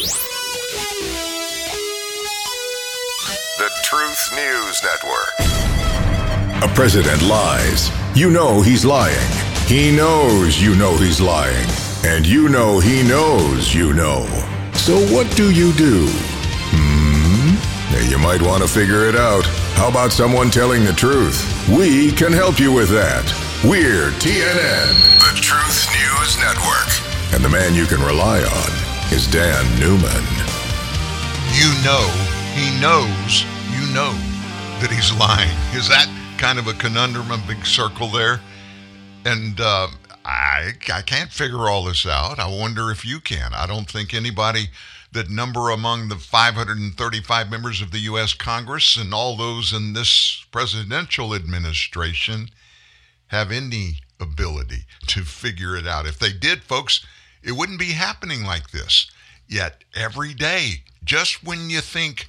The Truth News Network. A president lies. You know he's lying. He knows you know he's lying. And you know he knows you know. So what do you do? Hmm? You might want to figure it out. How about someone telling the truth? We can help you with that. We're TNN, the Truth News Network. And the man you can rely on is Dan Newman. You know, he knows, you know that he's lying. Is that kind of a conundrum, a big circle there? And uh, I, I can't figure all this out. I wonder if you can. I don't think anybody that number among the 535 members of the U.S. Congress and all those in this presidential administration have any ability to figure it out. If they did, folks, it wouldn't be happening like this. Yet every day, just when you think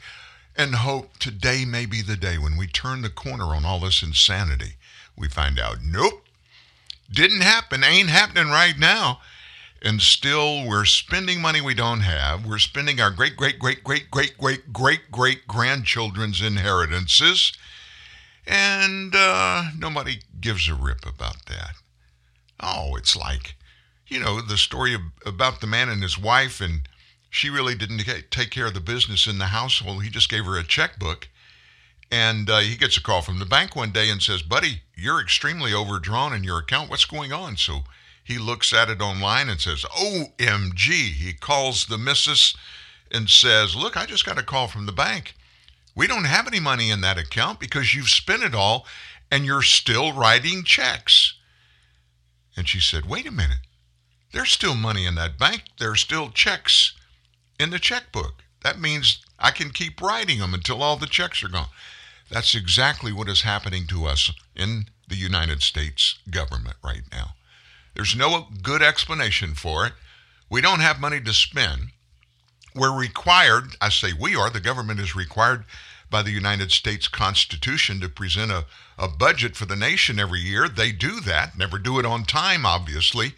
and hope today may be the day when we turn the corner on all this insanity, we find out, nope, didn't happen, ain't happening right now. And still, we're spending money we don't have. We're spending our great, great, great, great, great, great, great, great grandchildren's inheritances. And uh, nobody gives a rip about that. Oh, it's like, you know, the story about the man and his wife, and she really didn't take care of the business in the household. He just gave her a checkbook. And uh, he gets a call from the bank one day and says, Buddy, you're extremely overdrawn in your account. What's going on? So he looks at it online and says, OMG. He calls the missus and says, Look, I just got a call from the bank. We don't have any money in that account because you've spent it all and you're still writing checks. And she said, Wait a minute. There's still money in that bank. There's still checks in the checkbook. That means I can keep writing them until all the checks are gone. That's exactly what is happening to us in the United States government right now. There's no good explanation for it. We don't have money to spend. We're required, I say we are, the government is required by the United States Constitution to present a, a budget for the nation every year. They do that, never do it on time, obviously.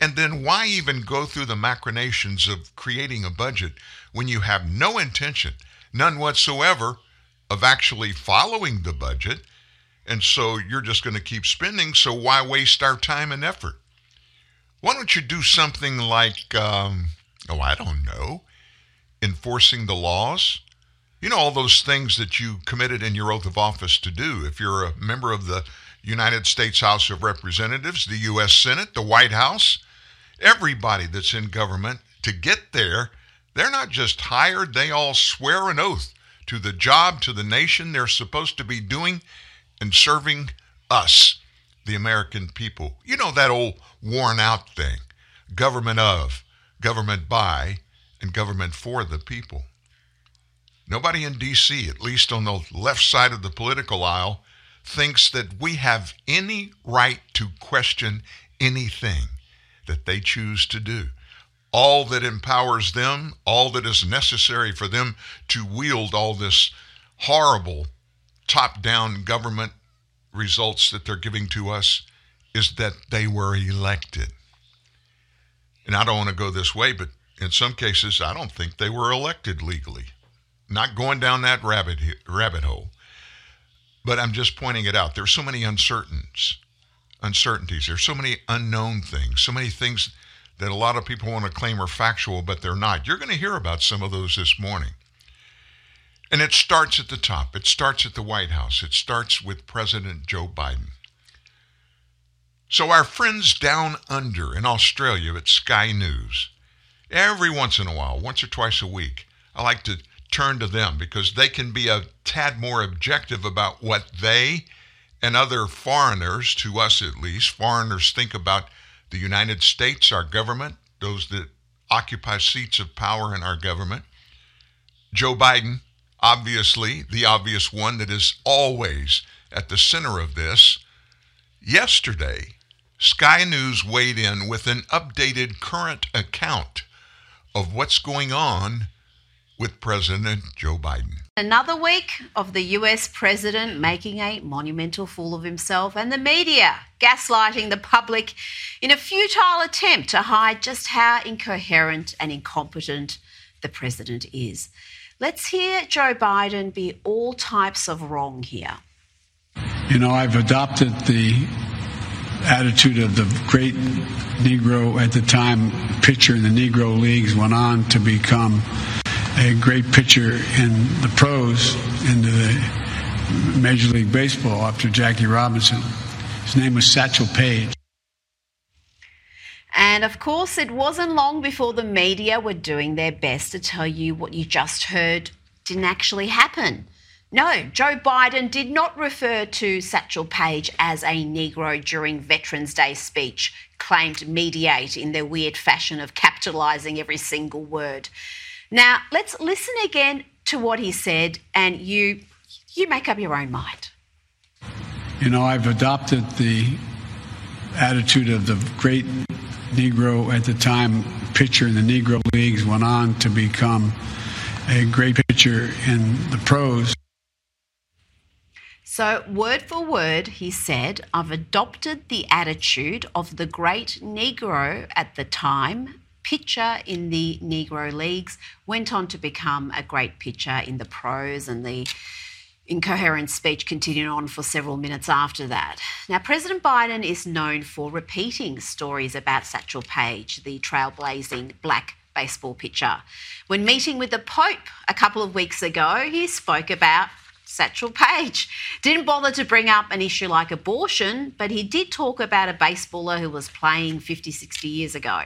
And then why even go through the machinations of creating a budget when you have no intention, none whatsoever, of actually following the budget? And so you're just going to keep spending, so why waste our time and effort? Why don't you do something like, um, oh, I don't know, enforcing the laws? You know, all those things that you committed in your oath of office to do. If you're a member of the United States House of Representatives, the U.S. Senate, the White House, everybody that's in government, to get there, they're not just hired, they all swear an oath to the job, to the nation they're supposed to be doing and serving us, the American people. You know that old worn out thing government of, government by, and government for the people. Nobody in D.C., at least on the left side of the political aisle, thinks that we have any right to question anything that they choose to do. All that empowers them, all that is necessary for them to wield all this horrible top down government results that they're giving to us is that they were elected. And I don't want to go this way, but in some cases, I don't think they were elected legally. Not going down that rabbit, rabbit hole. But I'm just pointing it out. There's so many uncertainties. Uncertainties. There's so many unknown things. So many things that a lot of people want to claim are factual, but they're not. You're going to hear about some of those this morning. And it starts at the top. It starts at the White House. It starts with President Joe Biden. So, our friends down under in Australia at Sky News, every once in a while, once or twice a week, I like to turn to them because they can be a tad more objective about what they and other foreigners, to us at least, foreigners think about the United States, our government, those that occupy seats of power in our government. Joe Biden, obviously, the obvious one that is always at the center of this. Yesterday, Sky News weighed in with an updated current account of what's going on with President Joe Biden. Another week of the US president making a monumental fool of himself and the media gaslighting the public in a futile attempt to hide just how incoherent and incompetent the president is. Let's hear Joe Biden be all types of wrong here. You know, I've adopted the attitude of the great Negro at the time pitcher in the Negro Leagues, went on to become a great pitcher in the pros into the Major League Baseball after Jackie Robinson. His name was Satchel Paige. And of course, it wasn't long before the media were doing their best to tell you what you just heard didn't actually happen. No, Joe Biden did not refer to Satchel Paige as a Negro during Veterans Day speech, claimed Mediaite in their weird fashion of capitalizing every single word. Now, let's listen again to what he said and you you make up your own mind. You know, I've adopted the attitude of the great Negro at the time pitcher in the Negro Leagues, went on to become a great pitcher in the pros. So, word for word, he said, I've adopted the attitude of the great Negro at the time, pitcher in the Negro Leagues, went on to become a great pitcher in the pros and the incoherent speech continued on for several minutes after that. Now, President Biden is known for repeating stories about Satchel Paige, the trailblazing black baseball pitcher. When meeting with the Pope a couple of weeks ago, he spoke about Satchel Paige. Didn't bother to bring up an issue like abortion, but he did talk about a baseballer who was playing 50, 60 years ago.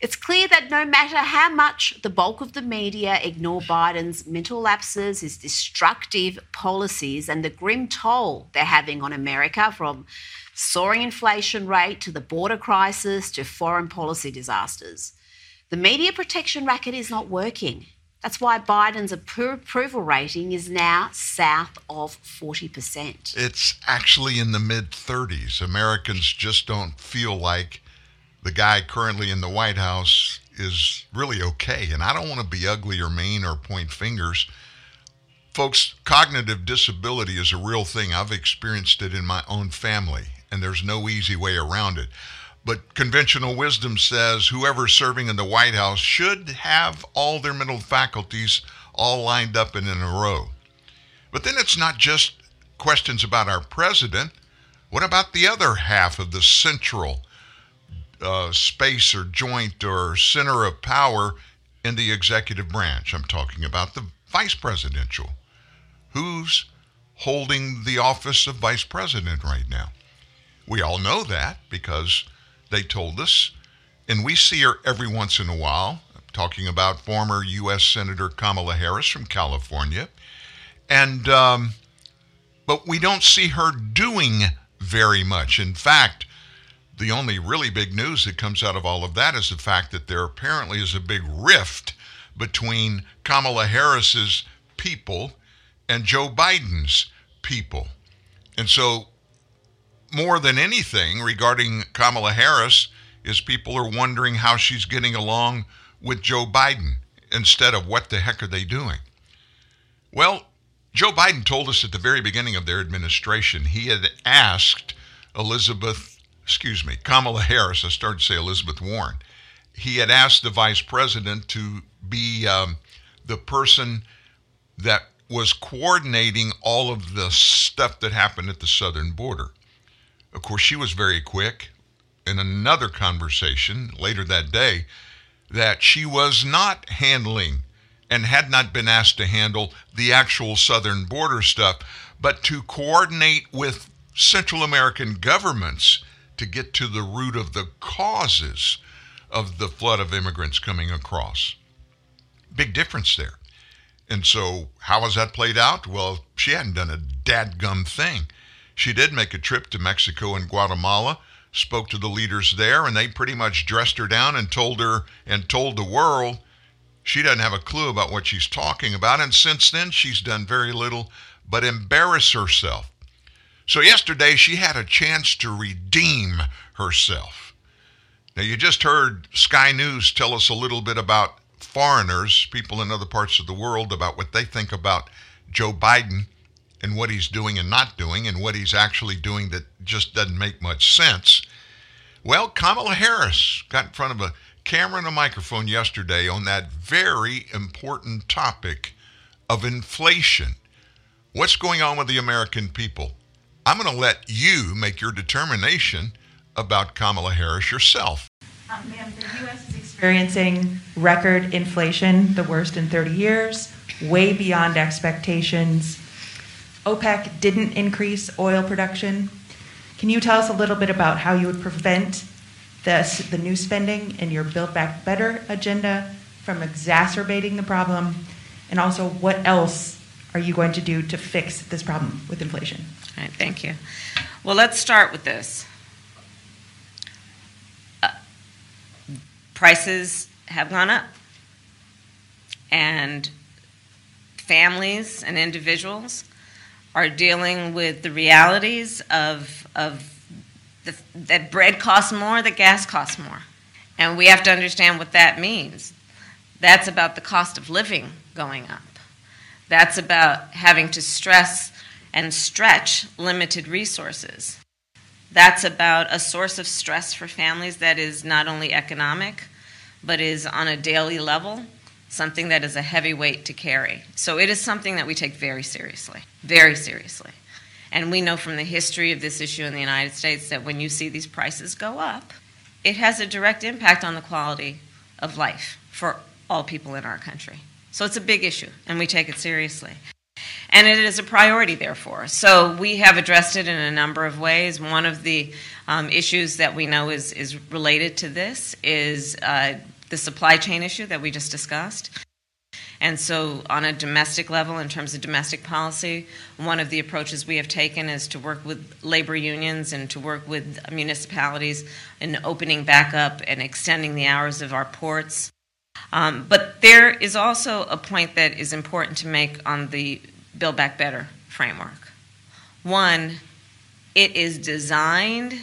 It's clear that no matter how much the bulk of the media ignore Biden's mental lapses, his destructive policies, and the grim toll they're having on America from soaring inflation rate to the border crisis to foreign policy disasters, the media protection racket is not working. That's why Biden's approval rating is now south of 40%. It's actually in the mid 30s. Americans just don't feel like the guy currently in the White House is really okay. And I don't want to be ugly or mean or point fingers. Folks, cognitive disability is a real thing. I've experienced it in my own family, and there's no easy way around it. But conventional wisdom says whoever's serving in the White House should have all their mental faculties all lined up and in a row. But then it's not just questions about our president. What about the other half of the central uh, space or joint or center of power in the executive branch. I'm talking about the vice presidential. Who's holding the office of vice president right now? We all know that because they told us, and we see her every once in a while. I'm talking about former U.S. Senator Kamala Harris from California, and um, but we don't see her doing very much. In fact, the only really big news that comes out of all of that is the fact that there apparently is a big rift between Kamala Harris's people and Joe Biden's people. And so, more than anything regarding Kamala Harris, is people are wondering how she's getting along with Joe Biden instead of what the heck are they doing? Well, Joe Biden told us at the very beginning of their administration he had asked Elizabeth excuse me, Kamala Harris, I started to say Elizabeth Warren, he had asked the vice president to be um, the person that was coordinating all of the stuff that happened at the southern border. Of course, she was very quick in another conversation later that day that she was not handling and had not been asked to handle the actual southern border stuff, but to coordinate with Central American governments to get to the root of the causes of the flood of immigrants coming across. Big difference there. And so, how has that played out? Well, she hadn't done a dadgum thing. She did make a trip to Mexico and Guatemala, spoke to the leaders there, and they pretty much dressed her down and told her and told the world she doesn't have a clue about what she's talking about. And since then, she's done very little but embarrass herself. So yesterday she had a chance to redeem herself. Now you just heard Sky News tell us a little bit about foreigners, people in other parts of the world, about what they think about Joe Biden and what he's doing and not doing and what he's actually doing that just doesn't make much sense. Well, Kamala Harris got in front of a camera and a microphone yesterday on that very important topic of inflation. What's going on with the American people? I'm going to let you make your determination about Kamala Harris yourself. Uh, ma'am, the U.S. is experiencing record inflation, the worst in 30 years, way beyond expectations. OPEC didn't increase oil production. Can you tell us a little bit about how you would prevent the, the new spending in your Build Back Better agenda from exacerbating the problem? And also, what else are you going to do to fix this problem with inflation? Thank you. Well, let's start with this. Uh, prices have gone up, and families and individuals are dealing with the realities of, of the, that bread costs more, that gas costs more. And we have to understand what that means. That's about the cost of living going up. That's about having to stress and stretch limited resources. That's about a source of stress for families that is not only economic, but is on a daily level something that is a heavy weight to carry. So it is something that we take very seriously, very seriously. And we know from the history of this issue in the United States that when you see these prices go up, it has a direct impact on the quality of life for all people in our country. So it's a big issue, and we take it seriously. And it is a priority, therefore. So we have addressed it in a number of ways. One of the um, issues that we know is, is related to this is uh, the supply chain issue that we just discussed. And so, on a domestic level, in terms of domestic policy, one of the approaches we have taken is to work with labor unions and to work with municipalities in opening back up and extending the hours of our ports. Um, but there is also a point that is important to make on the Build Back Better framework. One, it is designed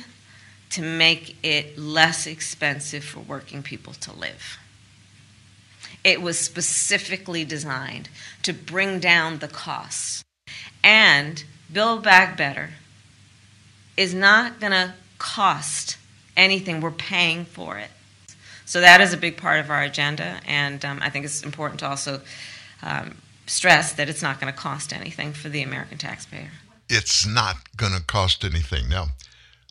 to make it less expensive for working people to live. It was specifically designed to bring down the costs. And Build Back Better is not going to cost anything. We're paying for it. So that is a big part of our agenda, and um, I think it's important to also um, stress that it's not going to cost anything for the American taxpayer. It's not going to cost anything. Now,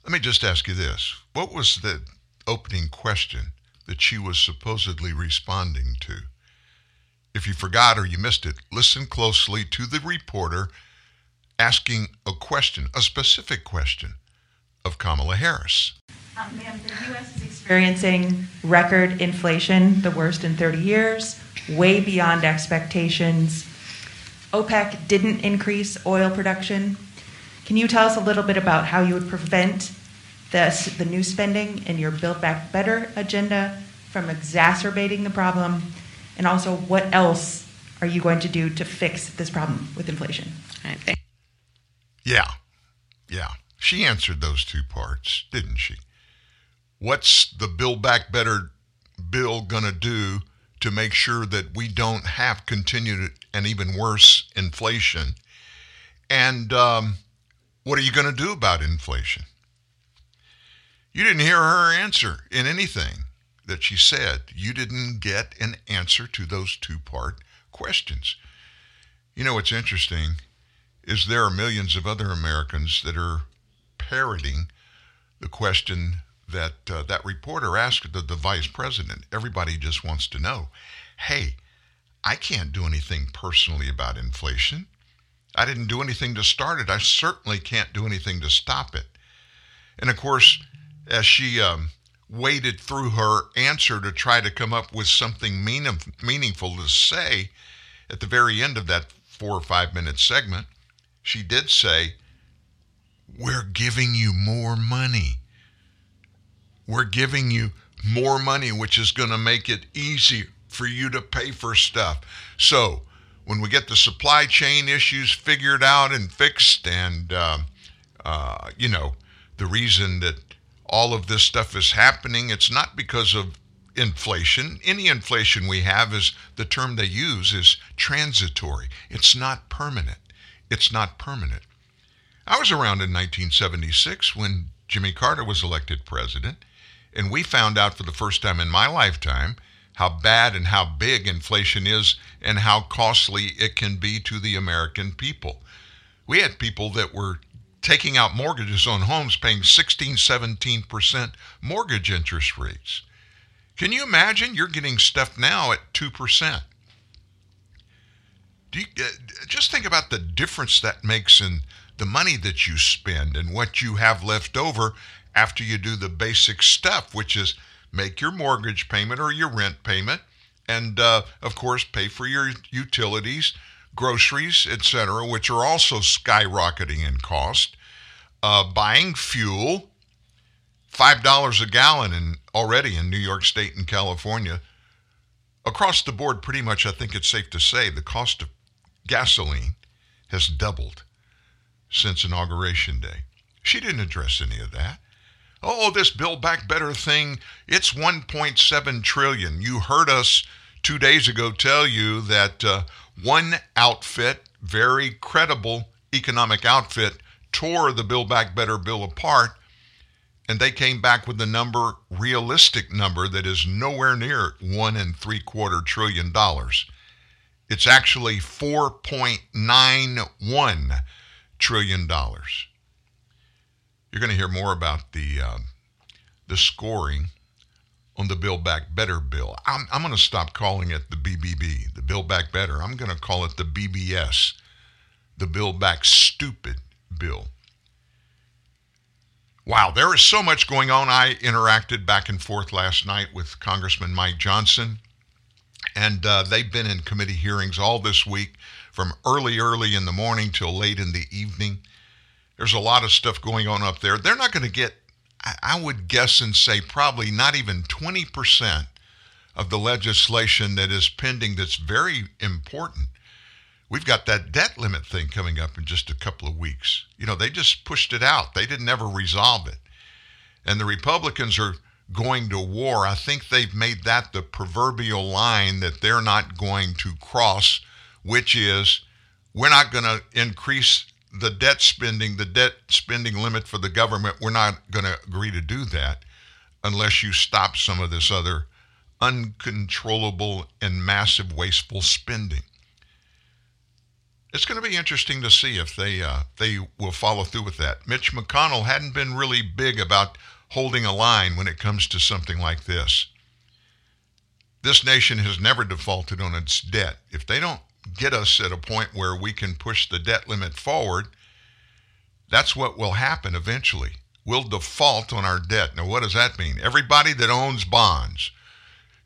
let me just ask you this. What was the opening question that she was supposedly responding to? If you forgot or you missed it, listen closely to the reporter asking a question, a specific question of Kamala Harris. Uh, ma'am, the U.S. is experiencing record inflation, the worst in 30 years, way beyond expectations. OPEC didn't increase oil production. Can you tell us a little bit about how you would prevent the, the new spending in your Build Back Better agenda from exacerbating the problem? And also, what else are you going to do to fix this problem with inflation? Yeah, yeah. She answered those two parts, didn't she? What's the Build Back Better bill going to do to make sure that we don't have continued and even worse inflation? And um, what are you going to do about inflation? You didn't hear her answer in anything that she said. You didn't get an answer to those two part questions. You know what's interesting is there are millions of other Americans that are parroting the question that uh, that reporter asked the, the vice president. Everybody just wants to know, hey, I can't do anything personally about inflation. I didn't do anything to start it. I certainly can't do anything to stop it. And of course, as she um, waded through her answer to try to come up with something mean, meaningful to say at the very end of that four or five minute segment, she did say, We're giving you more money. We're giving you more money, which is going to make it easier for you to pay for stuff. So, when we get the supply chain issues figured out and fixed, and uh, uh, you know the reason that all of this stuff is happening, it's not because of inflation. Any inflation we have is the term they use is transitory. It's not permanent. It's not permanent. I was around in 1976 when Jimmy Carter was elected president, And we found out for the first time in my lifetime how bad and how big inflation is and how costly it can be to the American people. We had people that were taking out mortgages on homes paying 16, 17% mortgage interest rates. Can you imagine? You're getting stuff now at 2%. Do you, uh, just think about the difference that makes in the money that you spend and what you have left over after you do the basic stuff, which is make your mortgage payment or your rent payment, and uh, of course, pay for your utilities, groceries, etc., which are also skyrocketing in cost. Uh, buying fuel, five dollars a gallon, and already in New York State and California. Across the board, pretty much, I think it's safe to say the cost of gasoline has doubled since inauguration day. She didn't address any of that oh, this Build Back Better thing, it's 1.7 trillion. You heard us two days ago tell you that uh, one outfit, very credible economic outfit, tore the Build Back Better bill apart, and they came back with a number, realistic number, that is nowhere near one and three quarter trillion dollars. It's actually 4.91 trillion dollars. You're going to hear more about the uh, the scoring on the Build Back Better bill. I'm, I'm going to stop calling it the BBB, the Build Back Better. I'm going to call it the BBS, the Build Back Stupid bill. Wow, there is so much going on. I interacted back and forth last night with Congressman Mike Johnson, and uh, they've been in committee hearings all this week from early, early in the morning till late in the evening. There's a lot of stuff going on up there. They're not going to get, I would guess and say, probably not even 20% of the legislation that is pending that's very important. We've got that debt limit thing coming up in just a couple of weeks. You know, they just pushed it out, they didn't ever resolve it. And the Republicans are going to war. I think they've made that the proverbial line that they're not going to cross, which is we're not going to increase the debt spending, the debt spending limit for the government, we're not going to agree to do that unless you stop some of this other uncontrollable and massive wasteful spending. It's going to be interesting to see if they uh, they will follow through with that. Mitch McConnell hadn't been really big about holding a line when it comes to something like this. This nation has never defaulted on its debt. If they don't get us at a point where we can push the debt limit forward, that's what will happen eventually. We'll default on our debt. Now, what does that mean? Everybody that owns bonds,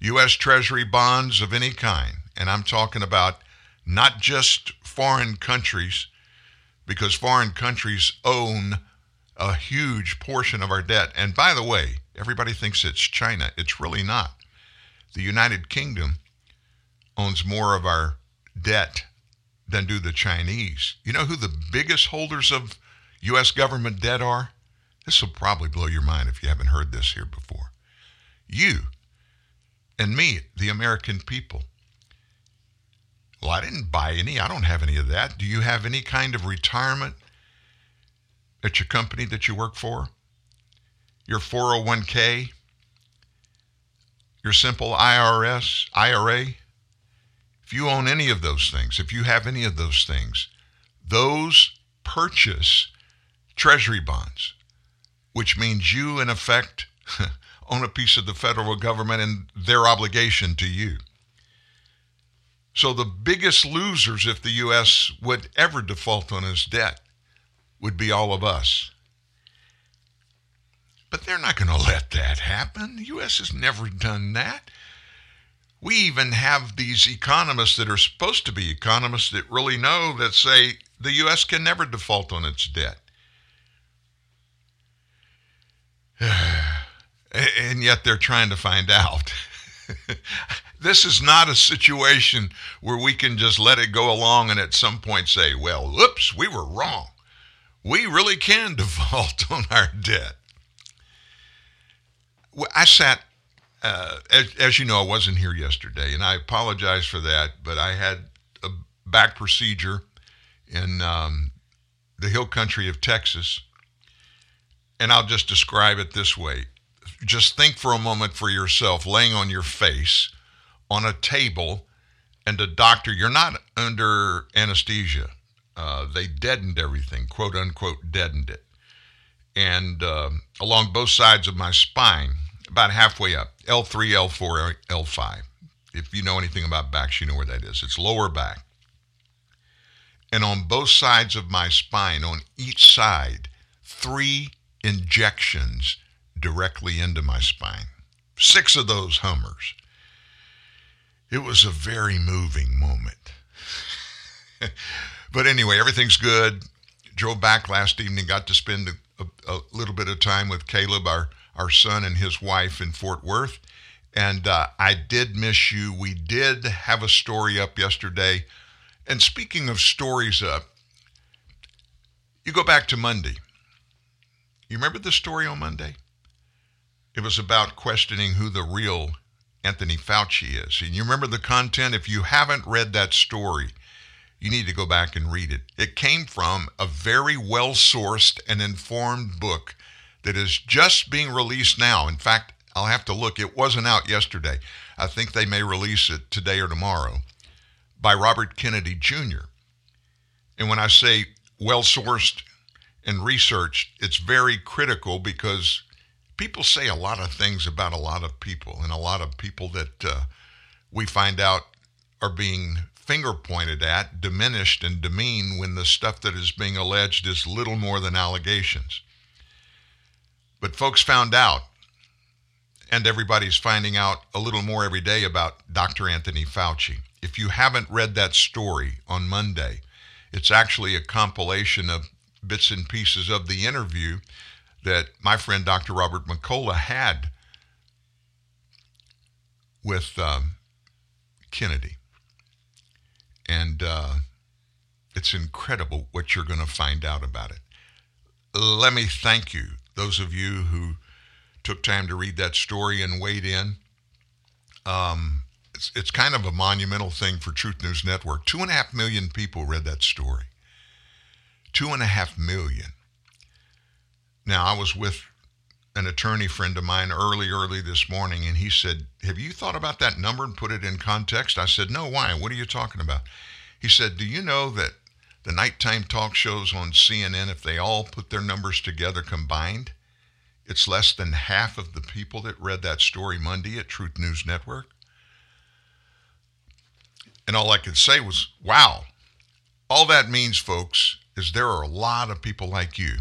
U.S. Treasury bonds of any kind, and I'm talking about not just foreign countries, because foreign countries own a huge portion of our debt. And by the way, everybody thinks it's China. It's really not. The United Kingdom owns more of our debt than do the Chinese. You know who the biggest holders of U.S. government debt are? This will probably blow your mind if you haven't heard this here before. You and me, the American people. Well, I didn't buy any. I don't have any of that. Do you have any kind of retirement at your company that you work for? Your 401k? Your simple IRS, IRA? If you own any of those things, if you have any of those things, those purchase treasury bonds, which means you, in effect, own a piece of the federal government and their obligation to you. So the biggest losers, if the U.S. would ever default on its debt, would be all of us. But they're not going to let that happen. The U.S. has never done that. We even have these economists that are supposed to be economists that really know that say the U.S. can never default on its debt. and yet they're trying to find out. this is not a situation where we can just let it go along and at some point say, well, whoops, we were wrong. We really can default on our debt. I sat uh, as, as, you know, I wasn't here yesterday, and I apologize for that, but I had a back procedure in um, the hill country of Texas, and I'll just describe it this way just think for a moment for yourself, laying on your face on a table, and a doctor, you're not under anesthesia. Uh, they deadened everything, quote unquote, deadened it. And uh, along both sides of my spine, about halfway up, L3, L4, L5. If you know anything about backs, you know where that is. It's lower back. And on both sides of my spine, on each side, three injections directly into my spine. Six of those Hummers. It was a very moving moment. but anyway, everything's good. Drove back last evening, got to spend a, a, a, little bit of time with Caleb, our, our son, and his wife in Fort Worth. And uh, I did miss you. We did have a story up yesterday. And speaking of stories up, you go back to Monday. You remember the story on Monday? It was about questioning who the real Anthony Fauci is. And you remember the content? If you haven't read that story, you need to go back and read it. It came from a very well sourced and informed book that is just being released now. In fact, I'll have to look. It wasn't out yesterday. I think they may release it today or tomorrow by Robert Kennedy Jr. And when I say well sourced and researched, it's very critical because people say a lot of things about a lot of people, and a lot of people that uh, we find out are being finger pointed at, diminished, and demeaned when the stuff that is being alleged is little more than allegations. But folks found out, and everybody's finding out a little more every day about Dr. Anthony Fauci. If you haven't read that story on Monday, it's actually a compilation of bits and pieces of the interview that my friend Dr. Robert McCullough had with um, Kennedy. And uh, it's incredible what you're going to find out about it. Let me thank you, those of you who took time to read that story and weighed in. Um, it's, it's kind of a monumental thing for Truth News Network. Two and a half million people read that story. Two and a half million. Now, I was with an attorney friend of mine early, early this morning, and he said, Have you thought about that number and put it in context? I said, No, why? What are you talking about? He said, Do you know that the nighttime talk shows on CNN, if they all put their numbers together combined, it's less than half of the people that read that story Monday at Truth News Network? And all I could say was, Wow. All that means, folks, is there are a lot of people like you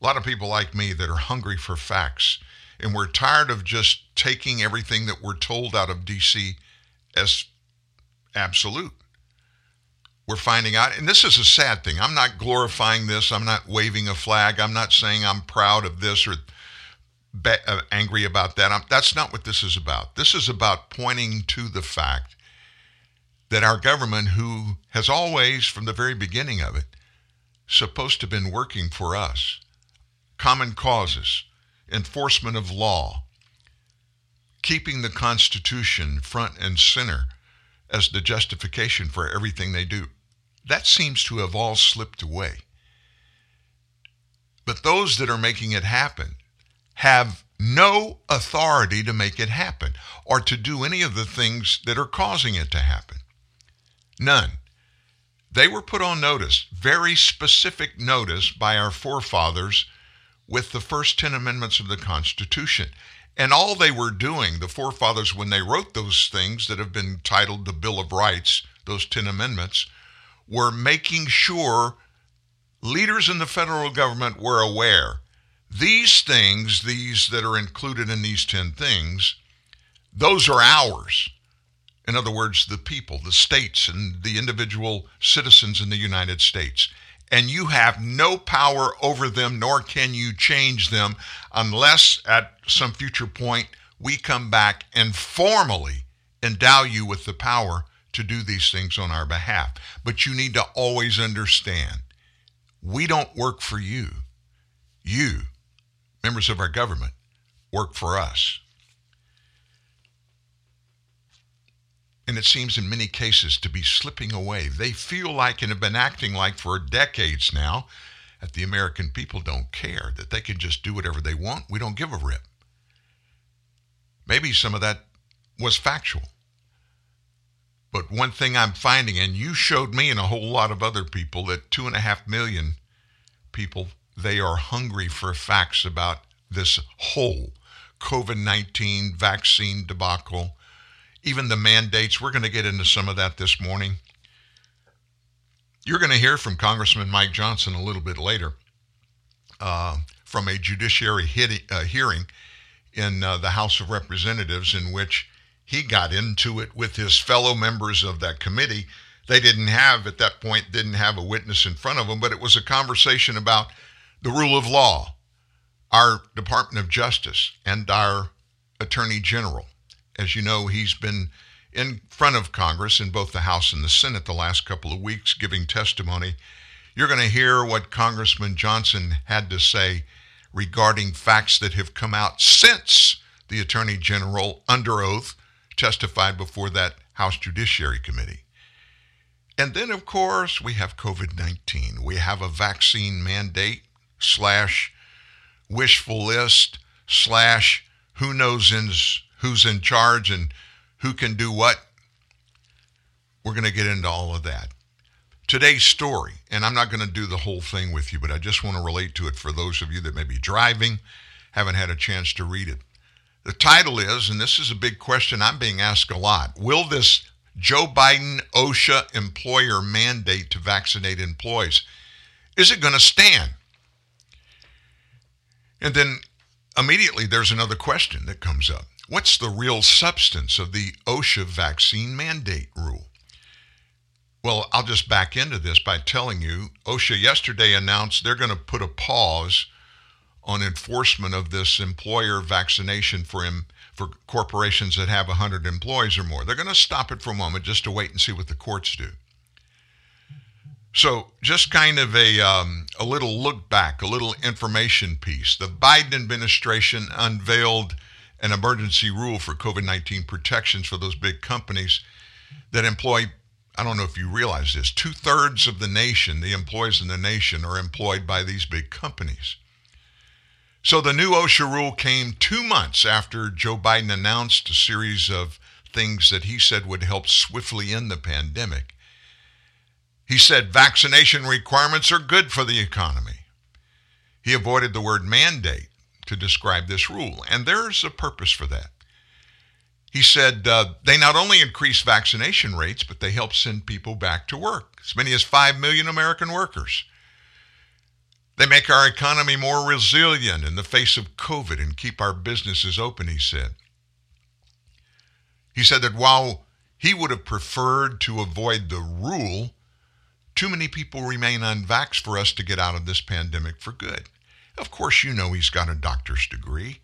a lot of people like me that are hungry for facts. And we're tired of just taking everything that we're told out of DC as absolute. We're finding out, and this is a sad thing. I'm not glorifying this. I'm not waving a flag. I'm not saying I'm proud of this or be, uh, angry about that. I'm, that's not what this is about. This is about pointing to the fact that our government, who has always, from the very beginning of it, supposed to have been working for us, common causes, enforcement of law, keeping the Constitution front and center as the justification for everything they do. That seems to have all slipped away. But those that are making it happen have no authority to make it happen or to do any of the things that are causing it to happen. None. They were put on notice, very specific notice by our forefathers with the first 10 amendments of the Constitution. And all they were doing, the forefathers, when they wrote those things that have been titled the Bill of Rights, those 10 amendments, were making sure leaders in the federal government were aware these things, these that are included in these 10 things, those are ours. In other words, the people, the states, and the individual citizens in the United States and you have no power over them, nor can you change them unless at some future point we come back and formally endow you with the power to do these things on our behalf. But you need to always understand we don't work for you. You, members of our government, work for us. and it seems in many cases to be slipping away. They feel like and have been acting like for decades now that the American people don't care, that they can just do whatever they want. We don't give a rip. maybe some of that was factual. But one thing I'm finding, and you showed me and a whole lot of other people, that two and a half million people, they are hungry for facts about this whole COVID 19 vaccine debacle, even the mandates. We're going to get into some of that this morning. You're going to hear from Congressman Mike Johnson a little bit later uh, from a judiciary hit, uh, hearing in uh, the House of Representatives in which he got into it with his fellow members of that committee. They didn't have, at that point, didn't have a witness in front of them, but it was a conversation about the rule of law, our Department of Justice, and our Attorney General. As you know, he's been in front of Congress in both the House and the Senate the last couple of weeks giving testimony. You're going to hear what Congressman Johnson had to say regarding facts that have come out since the Attorney General, under oath, testified before that House Judiciary Committee. And then, of course, we have COVID 19. We have a vaccine mandate slash wishful list slash who knows who's in charge and who can do what. We're going to get into all of that. Today's story, and I'm not going to do the whole thing with you, but I just want to relate to it for those of you that may be driving, haven't had a chance to read it. The title is, and this is a big question I'm being asked a lot Will this Joe Biden OSHA employer mandate to vaccinate employees, is it going to stand? And then immediately there's another question that comes up. What's the real substance of the OSHA vaccine mandate rule? Well, I'll just back into this by telling you OSHA yesterday announced they're going to put a pause on enforcement of this employer vaccination for him for corporations that have 100 employees or more. They're going to stop it for a moment just to wait and see what the courts do. So, just kind of a um, a little look back, a little information piece. The Biden administration unveiled an emergency rule for COVID-19 protections for those big companies that employ I don't know if you realize this, two thirds of the nation, the employees in the nation, are employed by these big companies. So the new OSHA rule came two months after Joe Biden announced a series of things that he said would help swiftly end the pandemic. He said vaccination requirements are good for the economy. He avoided the word mandate to describe this rule, and there's a purpose for that. He said uh, they not only increase vaccination rates, but they help send people back to work, as many as 5 million American workers. They make our economy more resilient in the face of COVID and keep our businesses open, he said. He said that while he would have preferred to avoid the rule, too many people remain unvaxxed for us to get out of this pandemic for good. Of course, you know he's got a doctor's degree.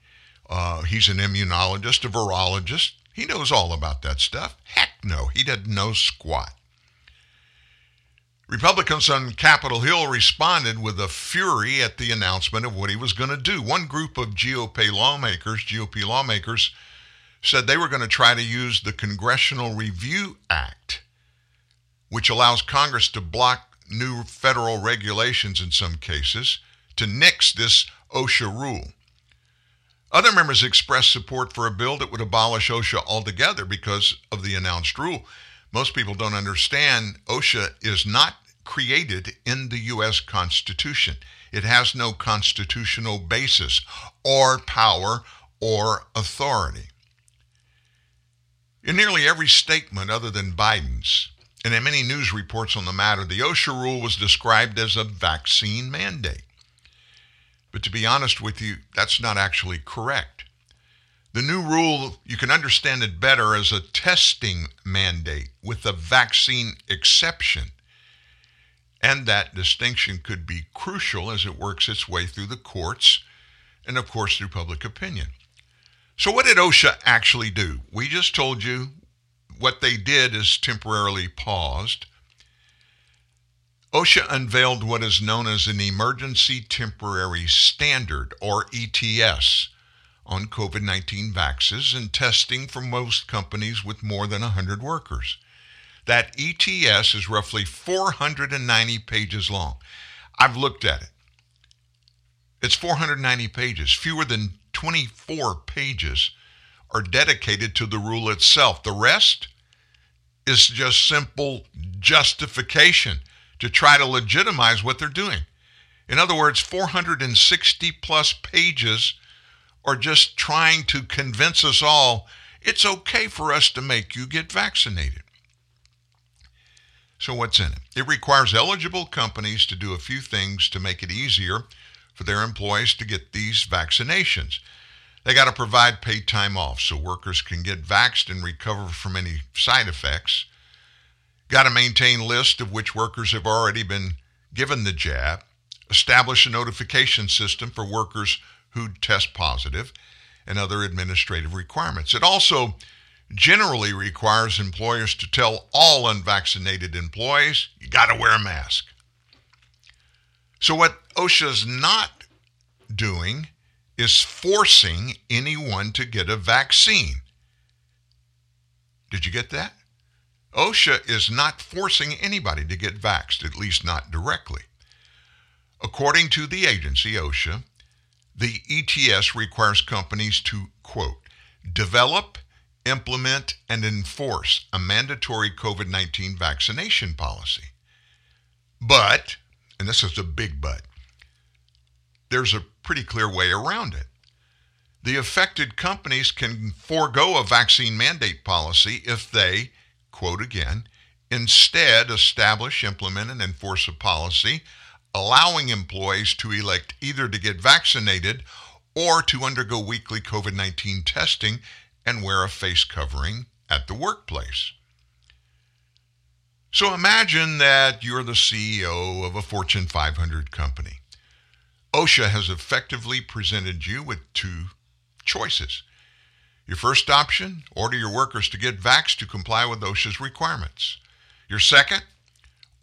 Uh, he's an immunologist, a virologist. He knows all about that stuff. Heck no, he doesn't know squat. Republicans on Capitol Hill responded with a fury at the announcement of what he was going to do. One group of GOP lawmakers, GOP lawmakers, said they were going to try to use the Congressional Review Act, which allows Congress to block new federal regulations in some cases, to nix this OSHA rule. Other members expressed support for a bill that would abolish OSHA altogether because of the announced rule. Most people don't understand OSHA is not created in the U.S. Constitution. It has no constitutional basis or power or authority. In nearly every statement other than Biden's, and in many news reports on the matter, the OSHA rule was described as a vaccine mandate. But to be honest with you, that's not actually correct. The new rule, you can understand it better as a testing mandate with a vaccine exception. And that distinction could be crucial as it works its way through the courts and, of course, through public opinion. So, what did OSHA actually do? We just told you what they did is temporarily paused OSHA unveiled what is known as an Emergency Temporary Standard, or ETS, on COVID 19 vaccines and testing for most companies with more than 100 workers. That ETS is roughly 490 pages long. I've looked at it. It's 490 pages. Fewer than 24 pages are dedicated to the rule itself. The rest is just simple justification to try to legitimize what they're doing. In other words, 460 plus pages are just trying to convince us all it's okay for us to make you get vaccinated. So, what's in it? It requires eligible companies to do a few things to make it easier for their employees to get these vaccinations. They got to provide paid time off so workers can get vaxxed and recover from any side effects. Got to maintain list of which workers have already been given the jab. Establish a notification system for workers who test positive and other administrative requirements. It also generally requires employers to tell all unvaccinated employees you got to wear a mask. So, what OSHA's not doing is forcing anyone to get a vaccine. Did you get that? OSHA is not forcing anybody to get vaxxed, at least not directly. According to the agency, OSHA, the ETS requires companies to, quote, develop, implement, and enforce a mandatory COVID 19 vaccination policy. But, and this is a big but, there's a pretty clear way around it. The affected companies can forego a vaccine mandate policy if they, quote again, instead establish, implement, and enforce a policy allowing employees to elect either to get vaccinated or to undergo weekly COVID 19 testing and wear a face covering at the workplace. So imagine that you're the CEO of a Fortune 500 company. OSHA has effectively presented you with two choices. Your first option, order your workers to get vaxxed to comply with OSHA's requirements. Your second,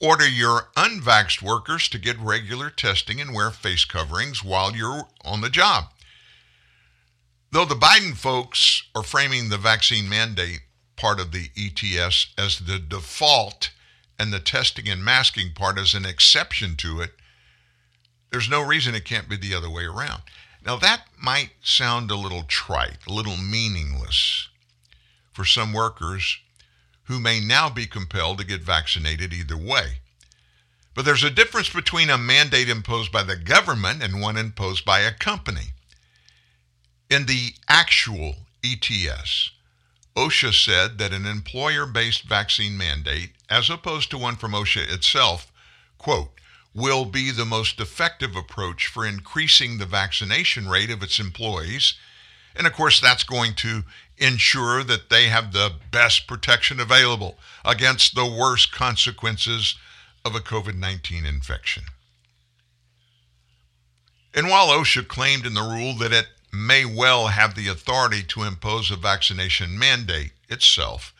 order your unvaxxed workers to get regular testing and wear face coverings while you're on the job. Though the Biden folks are framing the vaccine mandate part of the ETS as the default and the testing and masking part as an exception to it, there's no reason it can't be the other way around. Now, that might sound a little trite, a little meaningless for some workers who may now be compelled to get vaccinated either way. But there's a difference between a mandate imposed by the government and one imposed by a company. In the actual ETS, OSHA said that an employer based vaccine mandate, as opposed to one from OSHA itself, quote, will be the most effective approach for increasing the vaccination rate of its employees. And of course, that's going to ensure that they have the best protection available against the worst consequences of a COVID 19 infection. And while OSHA claimed in the rule that it may well have the authority to impose a vaccination mandate itself,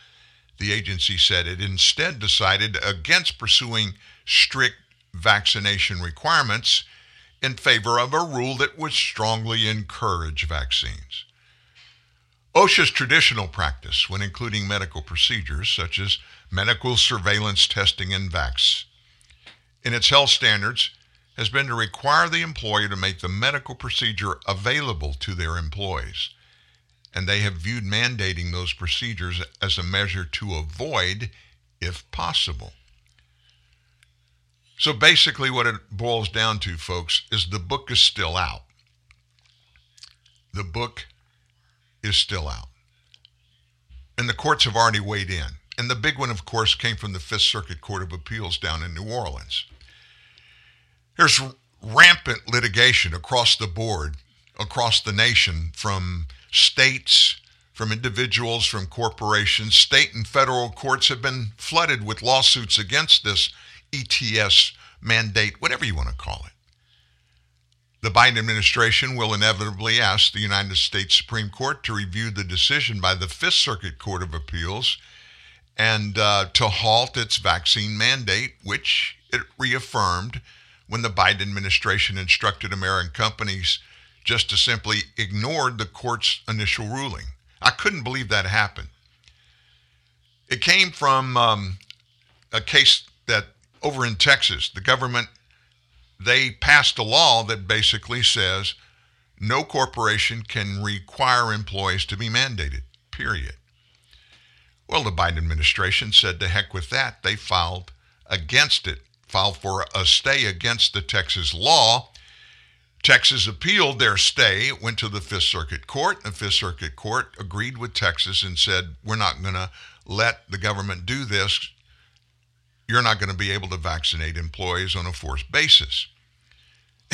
the agency said it instead decided against pursuing strict vaccination requirements in favor of a rule that would strongly encourage vaccines. OSHA's traditional practice, when including medical procedures such as medical surveillance testing and vax, in its health standards, has been to require the employer to make the medical procedure available to their employees. And they have viewed mandating those procedures as a measure to avoid, if possible, so basically, what it boils down to, folks, is the book is still out. The book is still out. And the courts have already weighed in. And the big one, of course, came from the Fifth Circuit Court of Appeals down in New Orleans. There's rampant litigation across the board, across the nation, from states, from individuals, from corporations. State and federal courts have been flooded with lawsuits against this ETS mandate, whatever you want to call it. The Biden administration will inevitably ask the United States Supreme Court to review the decision by the Fifth Circuit Court of Appeals and uh, to halt its vaccine mandate, which it reaffirmed when the Biden administration instructed American companies just to simply ignore the court's initial ruling. I couldn't believe that happened. It came from um, a case that over in Texas, the government they passed a law that basically says no corporation can require employees to be mandated, period. Well, the Biden administration said to heck with that. They filed against it, filed for a stay against the Texas law. Texas appealed their stay, went to the Fifth Circuit Court. The Fifth Circuit Court agreed with Texas and said, We're not going to let the government do this. You're not going to be able to vaccinate employees on a forced basis.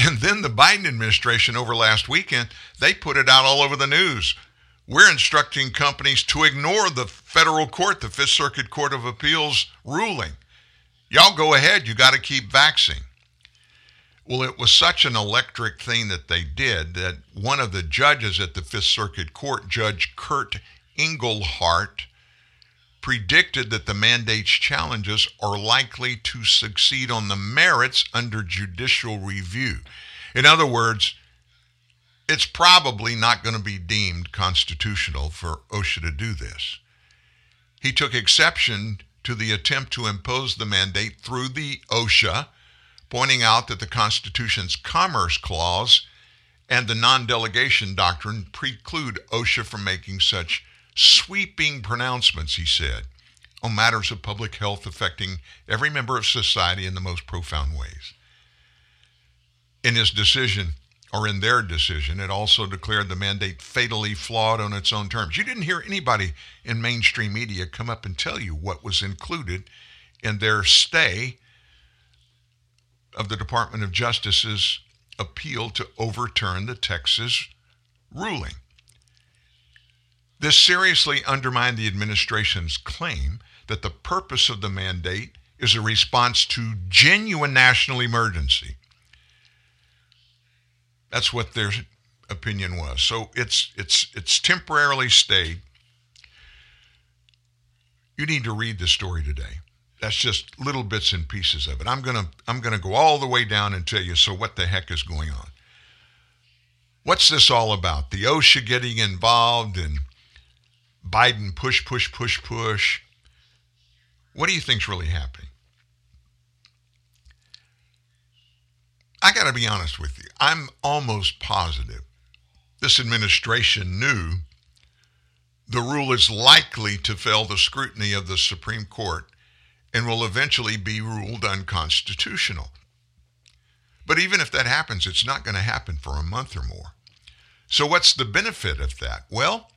And then the Biden administration over last weekend, they put it out all over the news. We're instructing companies to ignore the federal court, the Fifth Circuit Court of Appeals ruling. Y'all go ahead, you got to keep vaccinating. Well, it was such an electric thing that they did that one of the judges at the Fifth Circuit Court, Judge Kurt Engelhardt, predicted that the mandate's challenges are likely to succeed on the merits under judicial review. In other words, it's probably not going to be deemed constitutional for OSHA to do this. He took exception to the attempt to impose the mandate through the OSHA, pointing out that the Constitution's Commerce Clause and the non delegation doctrine preclude OSHA from making such sweeping pronouncements, he said, on matters of public health affecting every member of society in the most profound ways. In his decision, or in their decision, it also declared the mandate fatally flawed on its own terms. You didn't hear anybody in mainstream media come up and tell you what was included in their stay of the Department of Justice's appeal to overturn the Texas ruling. This seriously undermined the administration's claim that the purpose of the mandate is a response to genuine national emergency. That's what their opinion was. So it's it's it's temporarily stayed. You need to read the story today. That's just little bits and pieces of it. I'm gonna I'm gonna go all the way down and tell you. So what the heck is going on? What's this all about? The OSHA getting involved and Biden push, push, push, push. What do you think's really happening? I got to be honest with you. I'm almost positive this administration knew the rule is likely to fail the scrutiny of the Supreme Court and will eventually be ruled unconstitutional. But even if that happens, it's not going to happen for a month or more. So, what's the benefit of that? Well,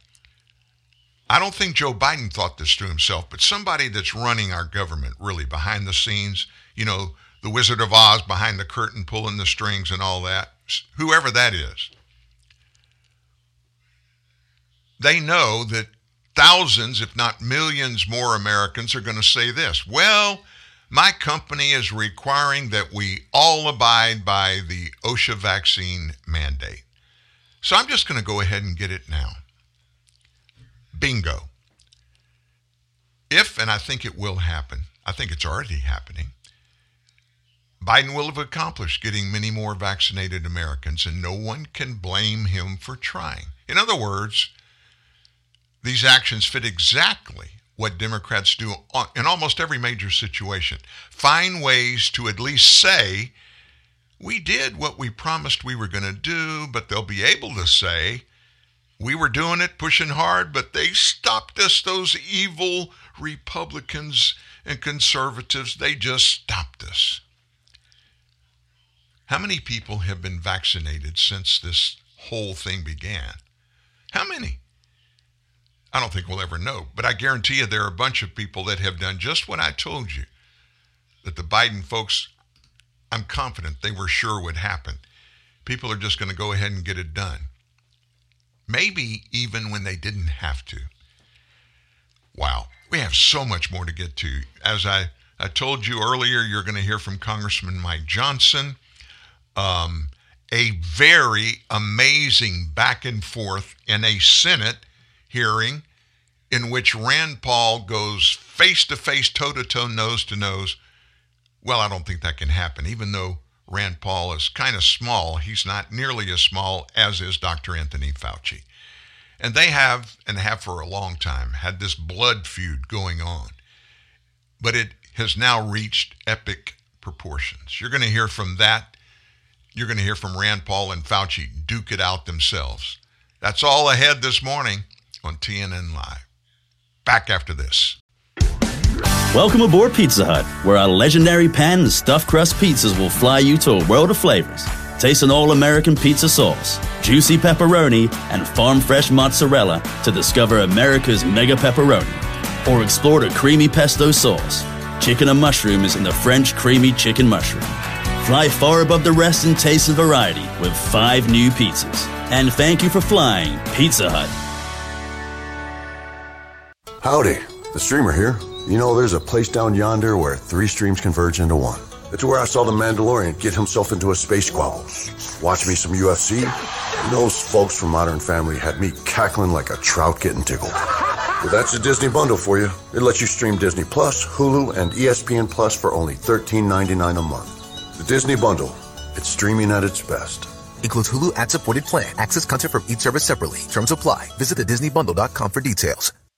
I don't think Joe Biden thought this to himself, but somebody that's running our government really behind the scenes, you know, the Wizard of Oz behind the curtain pulling the strings and all that, whoever that is, they know that thousands, if not millions more Americans are going to say this. Well, my company is requiring that we all abide by the OSHA vaccine mandate. So I'm just going to go ahead and get it now. Bingo. If, and I think it will happen, I think it's already happening, Biden will have accomplished getting many more vaccinated Americans, and no one can blame him for trying. In other words, these actions fit exactly what Democrats do in almost every major situation find ways to at least say, we did what we promised we were going to do, but they'll be able to say, we were doing it, pushing hard, but they stopped us. Those evil Republicans and conservatives, they just stopped us. How many people have been vaccinated since this whole thing began? How many? I don't think we'll ever know, but I guarantee you there are a bunch of people that have done just what I told you that the Biden folks, I'm confident they were sure would happen. People are just going to go ahead and get it done maybe even when they didn't have to. Wow, we have so much more to get to. As I, I told you earlier, you're going to hear from Congressman Mike Johnson. Um, a very amazing back and forth in a Senate hearing in which Rand Paul goes face to face, toe to toe, nose to nose. Well, I don't think that can happen, even though Rand Paul is kind of small. He's not nearly as small as is Dr. Anthony Fauci. And they have, and have for a long time, had this blood feud going on. But it has now reached epic proportions. You're going to hear from that you're going to hear from Rand Paul and Fauci duke it out themselves. That's all ahead this morning on TNN Live. Back after this. Welcome aboard Pizza Hut, where our legendary pan and stuffed crust pizzas will fly you to a world of flavors. Taste an all American pizza sauce, juicy pepperoni, and farm fresh mozzarella to discover America's mega pepperoni. Or explore the creamy pesto sauce, chicken and mushrooms in the French creamy chicken mushroom. Fly far above the rest in taste and variety with five new pizzas. And thank you for flying, Pizza Hut. Howdy, the streamer here. You know, there's a place down yonder where three streams converge into one. It's where I saw the Mandalorian get himself into a space squabble. Watch me some UFC. Those folks from Modern Family had me cackling like a trout getting tickled. That's the Disney bundle for you. It lets you stream Disney Plus, Hulu, and ESPN Plus for only $13.99 a month. The Disney bundle. It's streaming at its best. Includes Hulu ad-supported plan. Access content from each service separately. Terms apply. Visit thedisneybundle.com for details.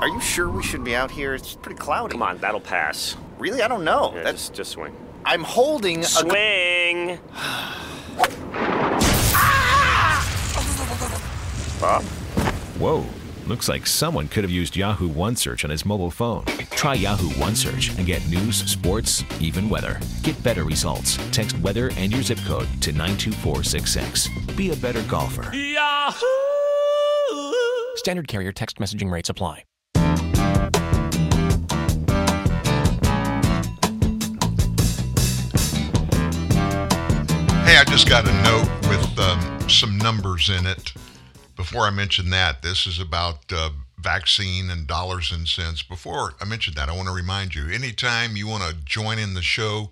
Are you sure we should be out here? It's pretty cloudy. Come on, that'll pass. Really? I don't know. Yeah, That's just, just swing. I'm holding a Swing. Bob? Whoa. Looks like someone could have used Yahoo OneSearch on his mobile phone. Try Yahoo OneSearch and get news, sports, even weather. Get better results. Text weather and your zip code to 92466. Be a better golfer. Yahoo! Standard carrier text messaging rates apply. Hey, I just got a note with um, some numbers in it. Before I mention that, this is about uh, vaccine and dollars and cents. Before I mention that, I want to remind you anytime you want to join in the show,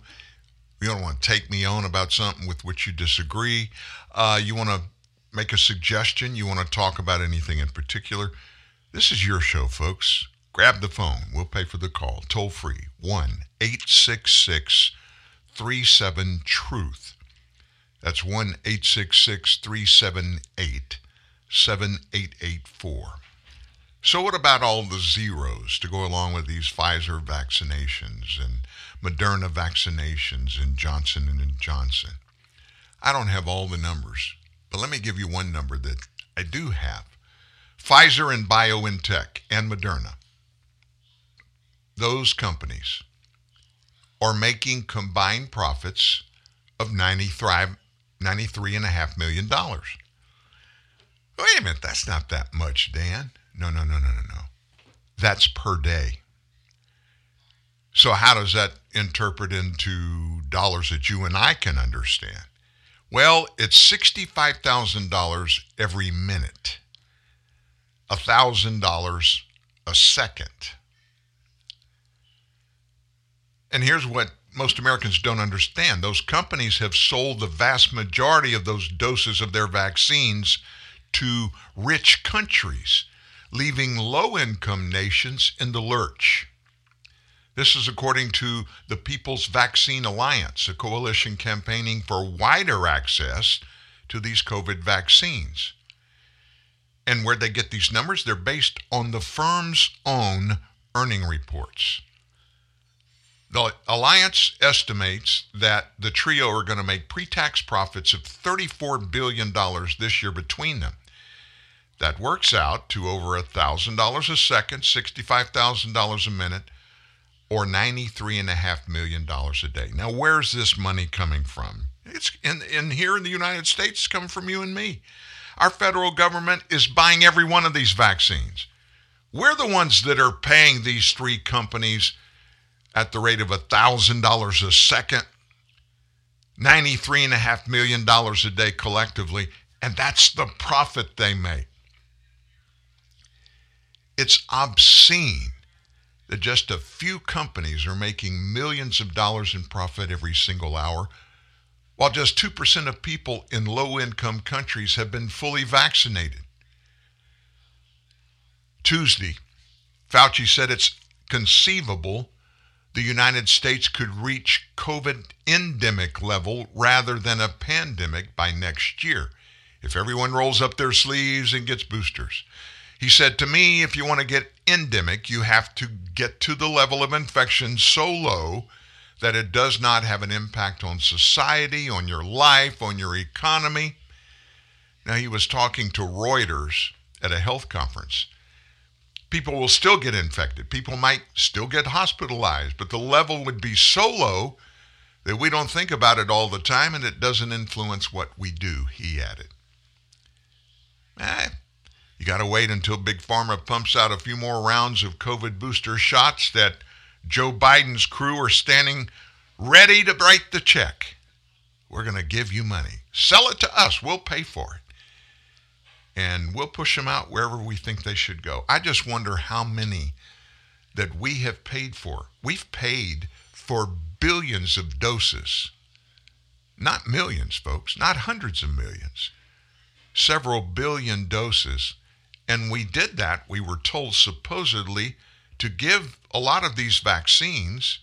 you don't want to take me on about something with which you disagree, uh, you want to make a suggestion, you want to talk about anything in particular, this is your show, folks. Grab the phone. We'll pay for the call. Toll free 1 866 37 Truth. That's 1 866 378 7884. So, what about all the zeros to go along with these Pfizer vaccinations and Moderna vaccinations and Johnson and Johnson? I don't have all the numbers, but let me give you one number that I do have. Pfizer and BioNTech and Moderna, those companies are making combined profits of 93 $93.5 million. Wait a minute, that's not that much, Dan. No, no, no, no, no, no. That's per day. So, how does that interpret into dollars that you and I can understand? Well, it's $65,000 every minute, $1,000 a second. And here's what most Americans don't understand those companies have sold the vast majority of those doses of their vaccines to rich countries, leaving low income nations in the lurch. This is according to the People's Vaccine Alliance, a coalition campaigning for wider access to these COVID vaccines. And where they get these numbers, they're based on the firm's own earning reports. The alliance estimates that the trio are going to make pre tax profits of $34 billion this year between them. That works out to over $1,000 a second, $65,000 a minute, or $93.5 million a day. Now, where's this money coming from? It's in, in here in the United States, it's coming from you and me. Our federal government is buying every one of these vaccines. We're the ones that are paying these three companies at the rate of $1,000 a second, $93.5 million a day collectively, and that's the profit they make. It's obscene that just a few companies are making millions of dollars in profit every single hour while just 2% of people in low income countries have been fully vaccinated. Tuesday, Fauci said it's conceivable the United States could reach COVID endemic level rather than a pandemic by next year if everyone rolls up their sleeves and gets boosters. He said to me, if you want to get endemic, you have to get to the level of infection so low that it does not have an impact on society, on your life, on your economy. Now, he was talking to Reuters at a health conference. People will still get infected. People might still get hospitalized, but the level would be so low that we don't think about it all the time and it doesn't influence what we do, he added. Eh, you got to wait until Big Pharma pumps out a few more rounds of COVID booster shots that Joe Biden's crew are standing ready to write the check. We're going to give you money. Sell it to us. We'll pay for it. And we'll push them out wherever we think they should go. I just wonder how many that we have paid for. We've paid for billions of doses. Not millions, folks, not hundreds of millions. Several billion doses. And we did that, we were told supposedly, to give a lot of these vaccines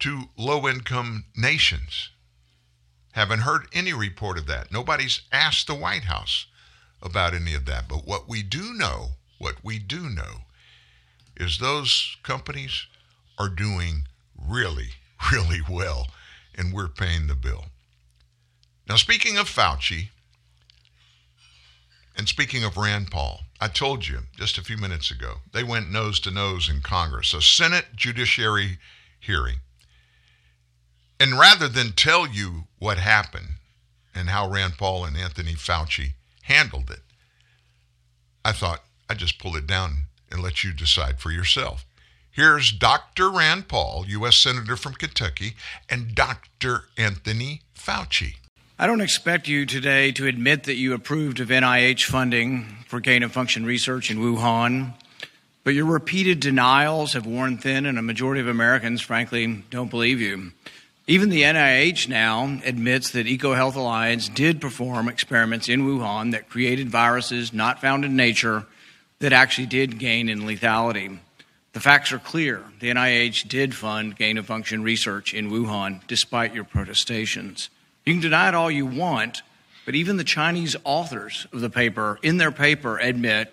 to low income nations. Haven't heard any report of that. Nobody's asked the White House about any of that. But what we do know, what we do know, is those companies are doing really, really well, and we're paying the bill. Now, speaking of Fauci, and speaking of Rand Paul, I told you just a few minutes ago, they went nose to nose in Congress, a Senate Judiciary hearing. And rather than tell you what happened and how Rand Paul and Anthony Fauci handled it, I thought I'd just pull it down and let you decide for yourself. Here's Dr. Rand Paul, U.S. Senator from Kentucky, and Dr. Anthony Fauci. I don't expect you today to admit that you approved of NIH funding for gain of function research in Wuhan, but your repeated denials have worn thin, and a majority of Americans, frankly, don't believe you. Even the NIH now admits that EcoHealth Alliance did perform experiments in Wuhan that created viruses not found in nature that actually did gain in lethality. The facts are clear. The NIH did fund gain of function research in Wuhan despite your protestations. You can deny it all you want, but even the Chinese authors of the paper, in their paper, admit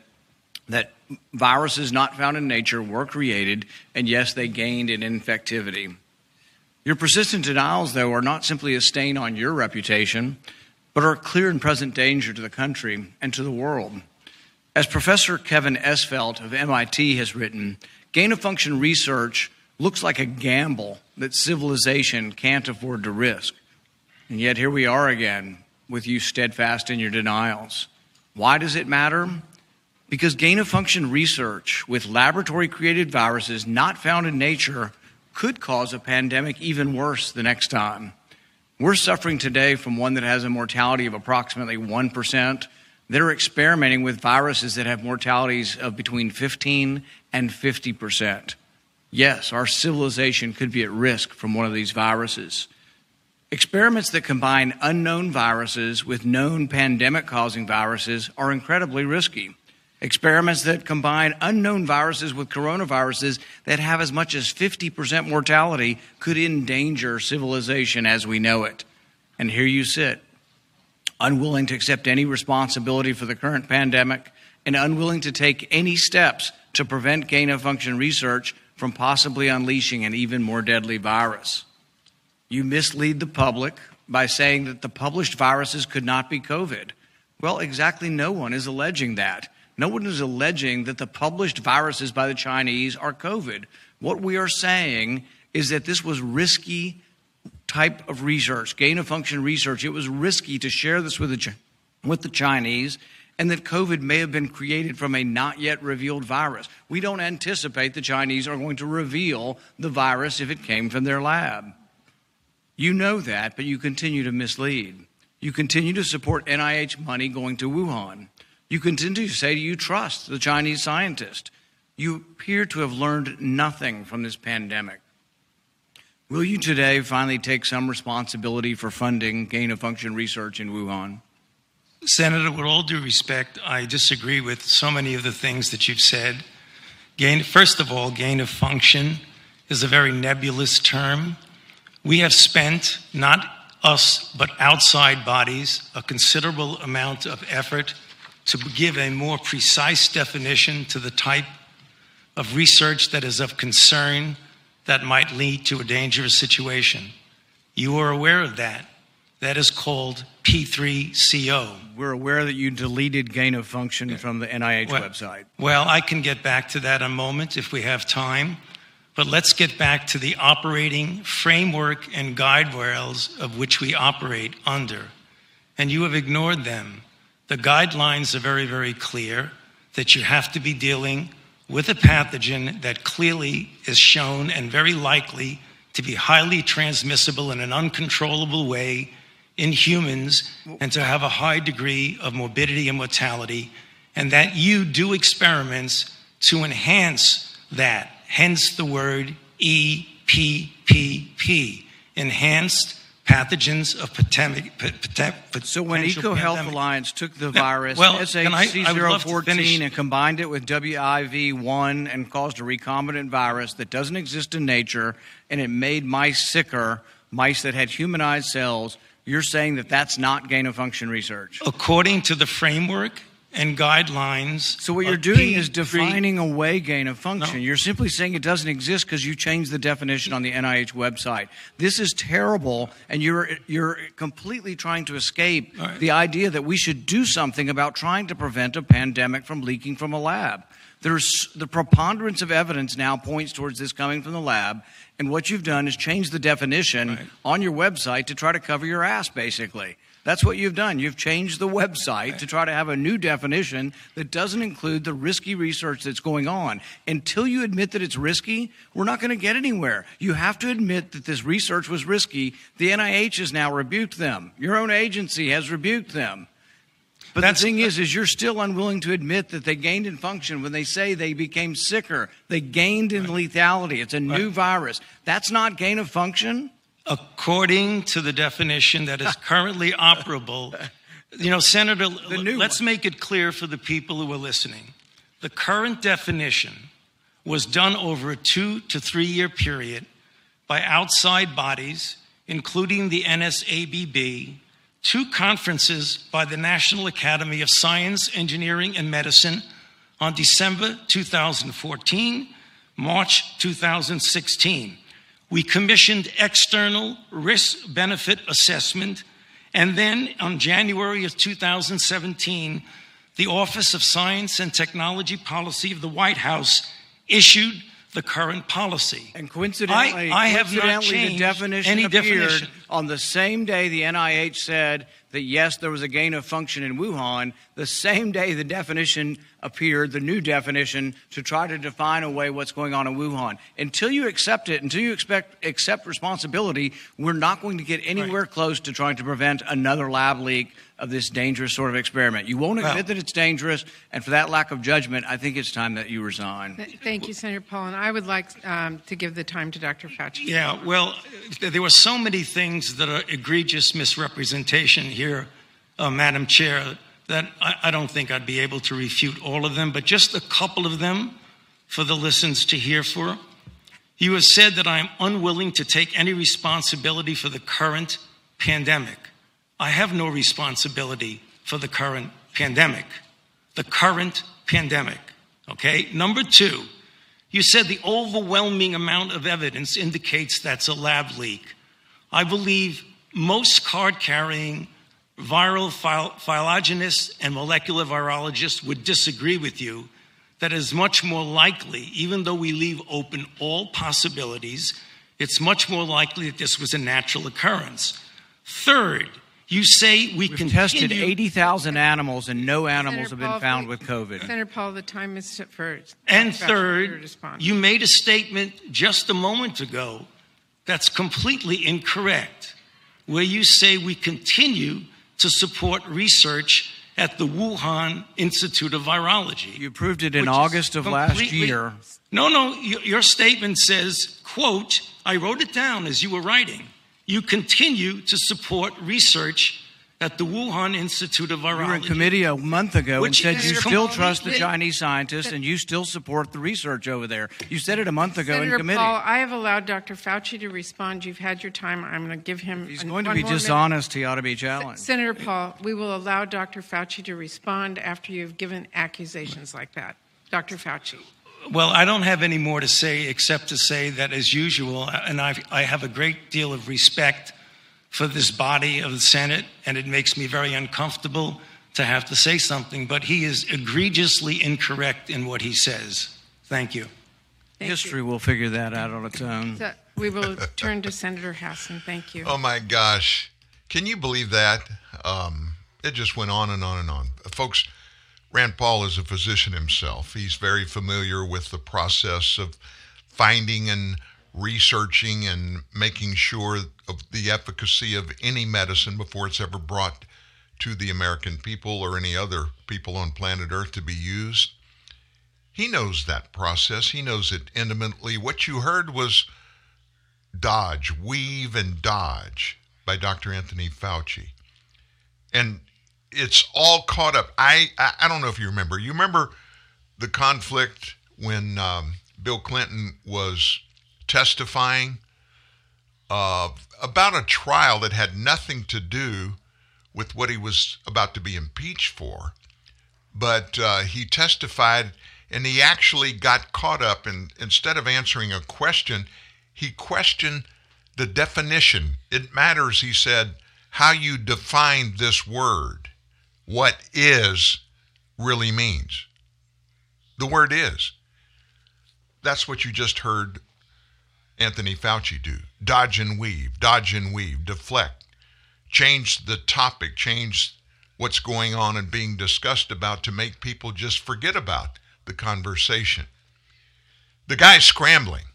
that viruses not found in nature were created, and yes, they gained in infectivity. Your persistent denials, though, are not simply a stain on your reputation, but are a clear and present danger to the country and to the world. As Professor Kevin Esvelt of MIT has written, gain of function research looks like a gamble that civilization can't afford to risk. And yet here we are again with you steadfast in your denials. Why does it matter? Because gain of function research with laboratory created viruses not found in nature could cause a pandemic even worse the next time. We're suffering today from one that has a mortality of approximately 1%. They're experimenting with viruses that have mortalities of between 15 and 50%. Yes, our civilization could be at risk from one of these viruses. Experiments that combine unknown viruses with known pandemic causing viruses are incredibly risky. Experiments that combine unknown viruses with coronaviruses that have as much as 50% mortality could endanger civilization as we know it. And here you sit, unwilling to accept any responsibility for the current pandemic and unwilling to take any steps to prevent gain of function research from possibly unleashing an even more deadly virus. You mislead the public by saying that the published viruses could not be COVID. Well, exactly no one is alleging that. No one is alleging that the published viruses by the Chinese are COVID. What we are saying is that this was risky type of research, gain of function research. It was risky to share this with the, with the Chinese, and that COVID may have been created from a not yet revealed virus. We don't anticipate the Chinese are going to reveal the virus if it came from their lab. You know that, but you continue to mislead. You continue to support NIH money going to Wuhan. You continue to say you trust the Chinese scientist. You appear to have learned nothing from this pandemic. Will you today finally take some responsibility for funding gain of function research in Wuhan? Senator, with all due respect, I disagree with so many of the things that you've said. Gain, first of all, gain of function is a very nebulous term. We have spent, not us, but outside bodies, a considerable amount of effort to give a more precise definition to the type of research that is of concern that might lead to a dangerous situation. You are aware of that. That is called P3CO. We're aware that you deleted gain of function from the NIH well, website. Well, I can get back to that in a moment if we have time. But let's get back to the operating framework and guide rails of which we operate under. And you have ignored them. The guidelines are very, very clear that you have to be dealing with a pathogen that clearly is shown and very likely to be highly transmissible in an uncontrollable way in humans and to have a high degree of morbidity and mortality, and that you do experiments to enhance that. Hence the word EPPP, enhanced pathogens of pandemic. So when EcoHealth pandemic. Alliance took the virus well, can I- I would love to SHC014 and combined it with WIV1 and caused a recombinant virus that doesn't exist in nature and it made mice sicker, mice that had humanized cells, you're saying that that's not gain of function research. According to the framework and guidelines. So what you're doing is P3 defining away gain of function. No. You're simply saying it doesn't exist because you changed the definition on the NIH website. This is terrible, and you're you're completely trying to escape the idea that we should do something about trying to prevent a pandemic from leaking from a lab. There's the preponderance of evidence now points towards this coming from the lab, and what you've done is change the definition on your website to try to cover your ass, basically. That's what you've done. You've changed the website to try to have a new definition that doesn't include the risky research that's going on. Until you admit that it's risky, we're not going to get anywhere. You have to admit that this research was risky. The NIH has now rebuked them. Your own agency has rebuked them. But the thing is, is you're still unwilling to admit that they gained in function when they say they became sicker. They gained in lethality. It's a new virus. That's not gain of function. According to the definition that is currently operable. You know, Senator, let's make it clear for the people who are listening. The current definition was done over a two to three year period by outside bodies, including the NSABB, two conferences by the National Academy of Science, Engineering, and Medicine on December 2014, March 2016. We commissioned external risk benefit assessment, and then on January of 2017, the Office of Science and Technology Policy of the White House issued the current policy. And coincidentally, I, I have not coincidentally, changed the definition any appeared definition. on the same day the NIH said that yes, there was a gain of function in Wuhan. The same day the definition appeared, the new definition, to try to define away what's going on in Wuhan. Until you accept it, until you expect accept responsibility, we're not going to get anywhere close to trying to prevent another lab leak of this dangerous sort of experiment. You won't admit Well- that it's dangerous, and for that lack of judgment, I think it's time that you resign. Th- Thank you, Senator Paul. And I would like um, to give the time to Dr. Fauci. Yeah, well, there were so many things that are egregious misrepresentation here, uh, Madam Chair, that I, I don't think I'd be able to refute all of them, but just a couple of them for the listeners to hear for. You have said that I am unwilling to take any responsibility for the current pandemic. I have no responsibility for the current pandemic. The current pandemic. Okay? Number two, you said the overwhelming amount of evidence indicates that's a lab leak. I believe most card carrying viral phylogenists and molecular virologists would disagree with you that is much more likely, even though we leave open all possibilities, it's much more likely that this was a natural occurrence. Third, you say we We've continue. tested 80,000 animals, and no animals have Senator Paul, been found if with COVID. Senator Paul, the time is up for. And Dr. Fauci to third, you made a statement just a moment ago that's completely incorrect, where you say we continue to support research at the Wuhan Institute of Virology. You proved it in August of last year. No, no, your, your statement says, quote, I wrote it down as you were writing. You continue to support research at the Wuhan Institute of Virology. You were in Virology. committee a month ago and said you still trust the Chinese scientists and you still support the research over there. You said it a month ago Senator in committee. Paul, I have allowed Dr. Fauci to respond. You've had your time. I'm going to give him. He's an- going to one be more minute. dishonest. He ought to be challenged. Senator Paul, we will allow Dr. Fauci to respond after you've given accusations like that. Dr. Fauci. Well, I don't have any more to say except to say that, as usual, and I've, I have a great deal of respect for this body of the Senate, and it makes me very uncomfortable to have to say something, but he is egregiously incorrect in what he says. Thank you. History will figure that out on its own. So we will turn to Senator Hassan. Thank you. Oh my gosh. Can you believe that? Um, it just went on and on and on. Uh, folks, Rand Paul is a physician himself. He's very familiar with the process of finding and researching and making sure of the efficacy of any medicine before it's ever brought to the American people or any other people on planet Earth to be used. He knows that process. He knows it intimately. What you heard was Dodge, Weave, and Dodge by Dr. Anthony Fauci. And it's all caught up. I, I, I don't know if you remember. You remember the conflict when um, Bill Clinton was testifying uh, about a trial that had nothing to do with what he was about to be impeached for. But uh, he testified and he actually got caught up and instead of answering a question, he questioned the definition. It matters, he said, how you define this word. What is really means. The word is. That's what you just heard Anthony Fauci do. Dodge and weave, dodge and weave, deflect, change the topic, change what's going on and being discussed about to make people just forget about the conversation. The guy's scrambling.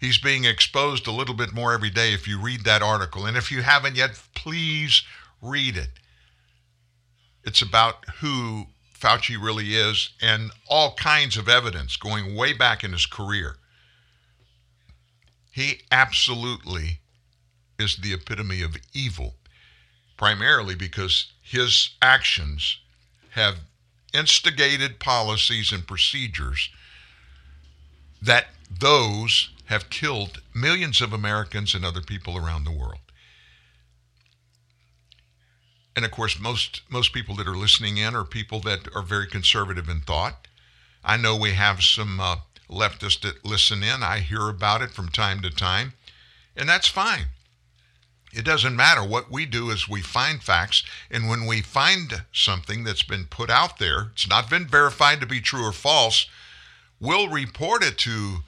He's being exposed a little bit more every day if you read that article. And if you haven't yet, please read it. It's about who Fauci really is and all kinds of evidence going way back in his career. He absolutely is the epitome of evil, primarily because his actions have instigated policies and procedures that those have killed millions of Americans and other people around the world. And of course, most most people that are listening in are people that are very conservative in thought. I know we have some uh, leftists that listen in. I hear about it from time to time, and that's fine. It doesn't matter. What we do is we find facts, and when we find something that's been put out there, it's not been verified to be true or false, we'll report it to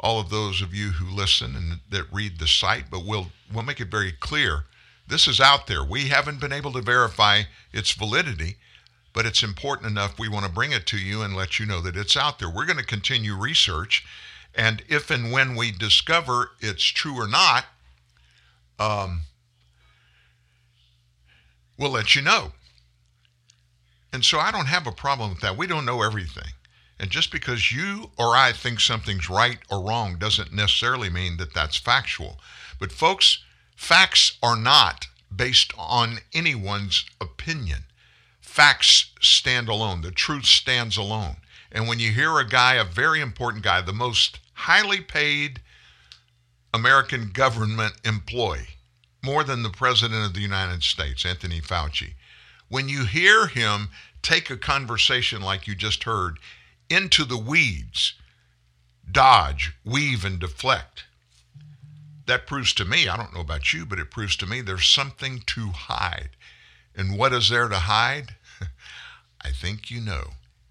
all of those of you who listen and that read the site, but we'll we'll make it very clear. This is out there. We haven't been able to verify its validity, but it's important enough we want to bring it to you and let you know that it's out there. We're going to continue research, and if and when we discover it's true or not, um, we'll let you know. And so I don't have a problem with that. We don't know everything. And just because you or I think something's right or wrong doesn't necessarily mean that that's factual. But folks, facts are not based on anyone's opinion. Facts stand alone. The truth stands alone. And when you hear a guy, a very important guy, the most highly paid American government employee, more than the President of the United States, Anthony Fauci, when you hear him take a conversation like you just heard into the weeds, dodge, weave, and deflect, that proves to me, I don't know about you, but it proves to me there's something to hide. And what is there to hide? I think you know.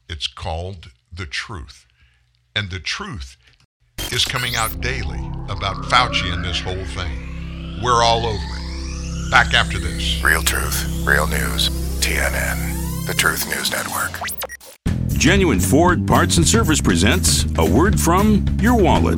It's called the truth. And the truth is coming out daily about Fauci and this whole thing. We're all over it. Back after this. Real truth, real news. TNN, the Truth News Network. Genuine Ford Parts and Service presents a word from your wallet.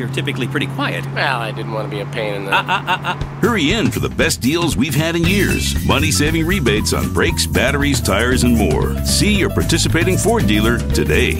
you're typically pretty quiet. Well, I didn't want to be a pain in the. Ah, ah, ah. Hurry in for the best deals we've had in years. Money saving rebates on brakes, batteries, tires, and more. See your participating Ford dealer today.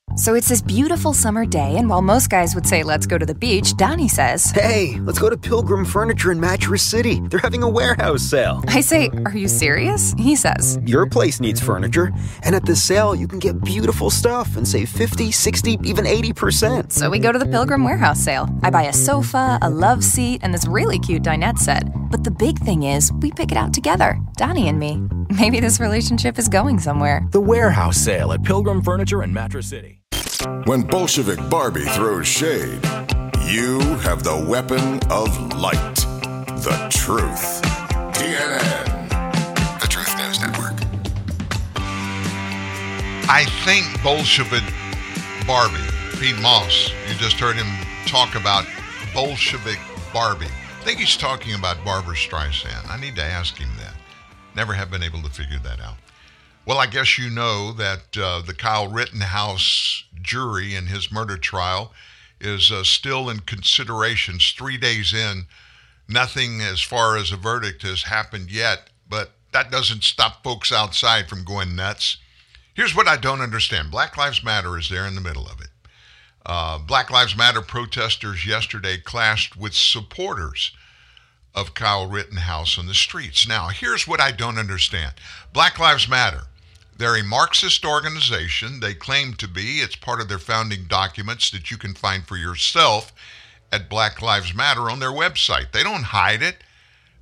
So it's this beautiful summer day, and while most guys would say, let's go to the beach, Donnie says, Hey, let's go to Pilgrim Furniture in Mattress City. They're having a warehouse sale. I say, Are you serious? He says, Your place needs furniture, and at the sale, you can get beautiful stuff and save 50, 60, even 80%. So we go to the Pilgrim Warehouse sale. I buy a sofa, a love seat, and this really cute dinette set. But the big thing is, we pick it out together, Donnie and me. Maybe this relationship is going somewhere. The warehouse sale at Pilgrim Furniture in Mattress City. When Bolshevik Barbie throws shade, you have the weapon of light. The truth. TNN. The Truth News Network. I think Bolshevik Barbie, Pete Moss, you just heard him talk about Bolshevik Barbie. I think he's talking about Barbra Streisand. I need to ask him that. Never have been able to figure that out. Well, I guess you know that uh, the Kyle Rittenhouse jury in his murder trial is uh, still in considerations three days in. Nothing as far as a verdict has happened yet, but that doesn't stop folks outside from going nuts. Here's what I don't understand Black Lives Matter is there in the middle of it. Uh, Black Lives Matter protesters yesterday clashed with supporters of Kyle Rittenhouse on the streets. Now, here's what I don't understand Black Lives Matter. They're a Marxist organization. They claim to be. It's part of their founding documents that you can find for yourself at Black Lives Matter on their website. They don't hide it.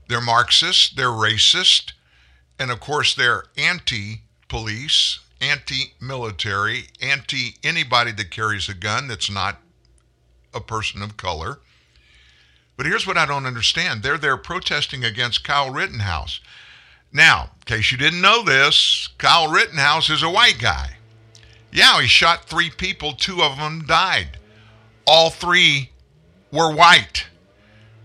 They're Marxist, they're racist, and of course, they're anti police, anti military, anti anybody that carries a gun that's not a person of color. But here's what I don't understand they're there protesting against Kyle Rittenhouse. Now, in case you didn't know this, Kyle Rittenhouse is a white guy. Yeah, he shot three people, two of them died. All three were white.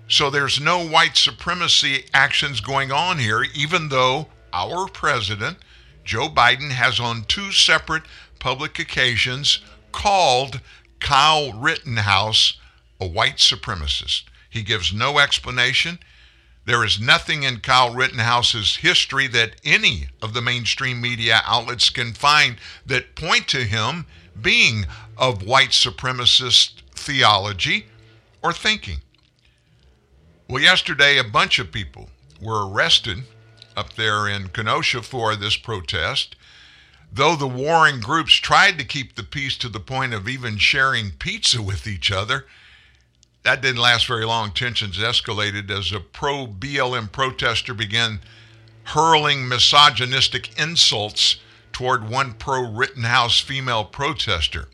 So there's no white supremacy actions going on here, even though our president, Joe Biden, has on two separate public occasions called Kyle Rittenhouse a white supremacist. He gives no explanation. There is nothing in Kyle Rittenhouse's history that any of the mainstream media outlets can find that point to him being of white supremacist theology or thinking. Well, yesterday, a bunch of people were arrested up there in Kenosha for this protest. Though the warring groups tried to keep the peace to the point of even sharing pizza with each other, that didn't last very long. Tensions escalated as a pro BLM protester began hurling misogynistic insults toward one pro Rittenhouse female protester.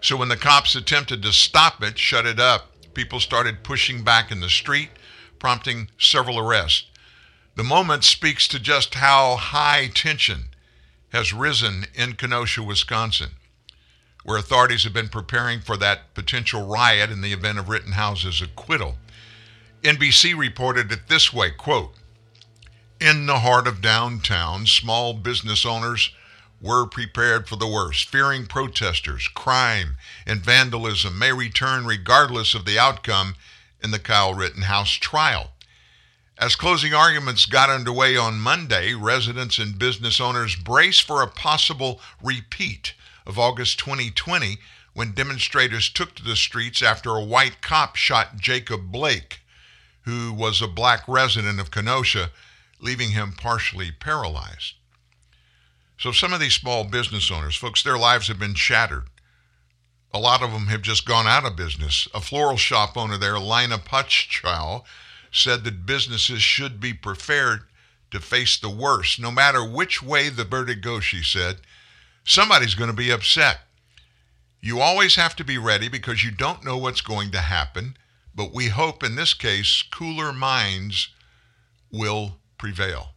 So when the cops attempted to stop it, shut it up, people started pushing back in the street, prompting several arrests. The moment speaks to just how high tension has risen in Kenosha, Wisconsin where authorities have been preparing for that potential riot in the event of Rittenhouse's acquittal. NBC reported it this way, quote, in the heart of downtown, small business owners were prepared for the worst, fearing protesters, crime, and vandalism may return regardless of the outcome in the Kyle Rittenhouse trial. As closing arguments got underway on Monday, residents and business owners brace for a possible repeat of August 2020 when demonstrators took to the streets after a white cop shot Jacob Blake, who was a black resident of Kenosha, leaving him partially paralyzed. So, some of these small business owners, folks, their lives have been shattered. A lot of them have just gone out of business. A floral shop owner there, Lina Putchchow, said that businesses should be prepared to face the worst. No matter which way the verdict goes, she said, somebody's going to be upset. You always have to be ready because you don't know what's going to happen, but we hope in this case cooler minds will prevail.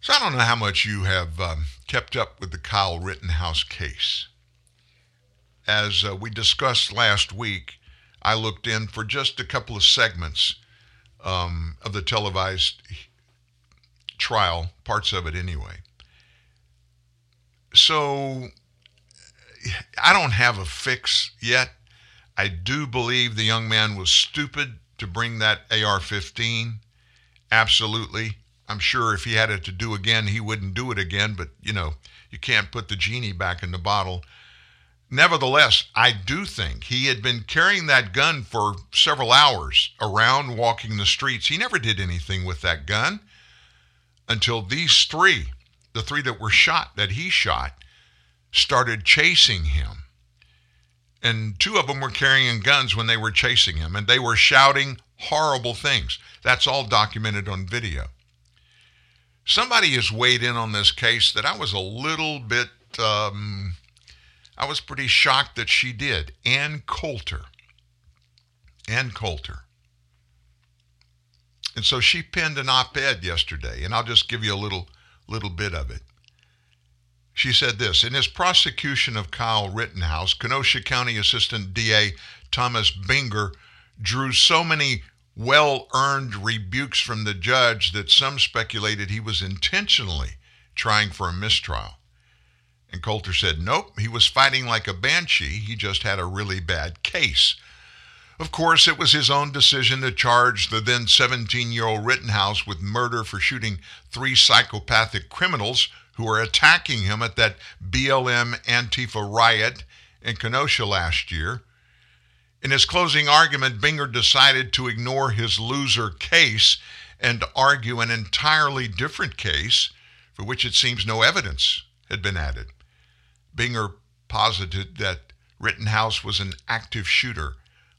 So I don't know how much you have um, kept up with the Kyle Rittenhouse case. As uh, we discussed last week, I looked in for just a couple of segments um, of the televised trial, parts of it anyway. So I don't have a fix yet. I do believe the young man was stupid to bring that AR 15. Absolutely. I'm sure if he had it to do again, he wouldn't do it again, but you know, you can't put the genie back in the bottle. Nevertheless, I do think he had been carrying that gun for several hours around walking the streets. He never did anything with that gun until these three, the three that were shot, that he shot, started chasing him. And two of them were carrying guns when they were chasing him, and they were shouting horrible things. That's all documented on video. Somebody has weighed in on this case that I was a little bit, um, I was pretty shocked that she did. Ann Coulter. Ann Coulter. And so she penned an op-ed yesterday, and I'll just give you a little little bit of it. She said this In his prosecution of Kyle Rittenhouse, Kenosha County Assistant DA Thomas Binger drew so many well earned rebukes from the judge that some speculated he was intentionally trying for a mistrial. Ann Coulter said, nope, he was fighting like a banshee. He just had a really bad case. Of course, it was his own decision to charge the then 17 year old Rittenhouse with murder for shooting three psychopathic criminals who were attacking him at that BLM Antifa riot in Kenosha last year. In his closing argument, Binger decided to ignore his loser case and argue an entirely different case for which it seems no evidence had been added. Binger posited that Rittenhouse was an active shooter,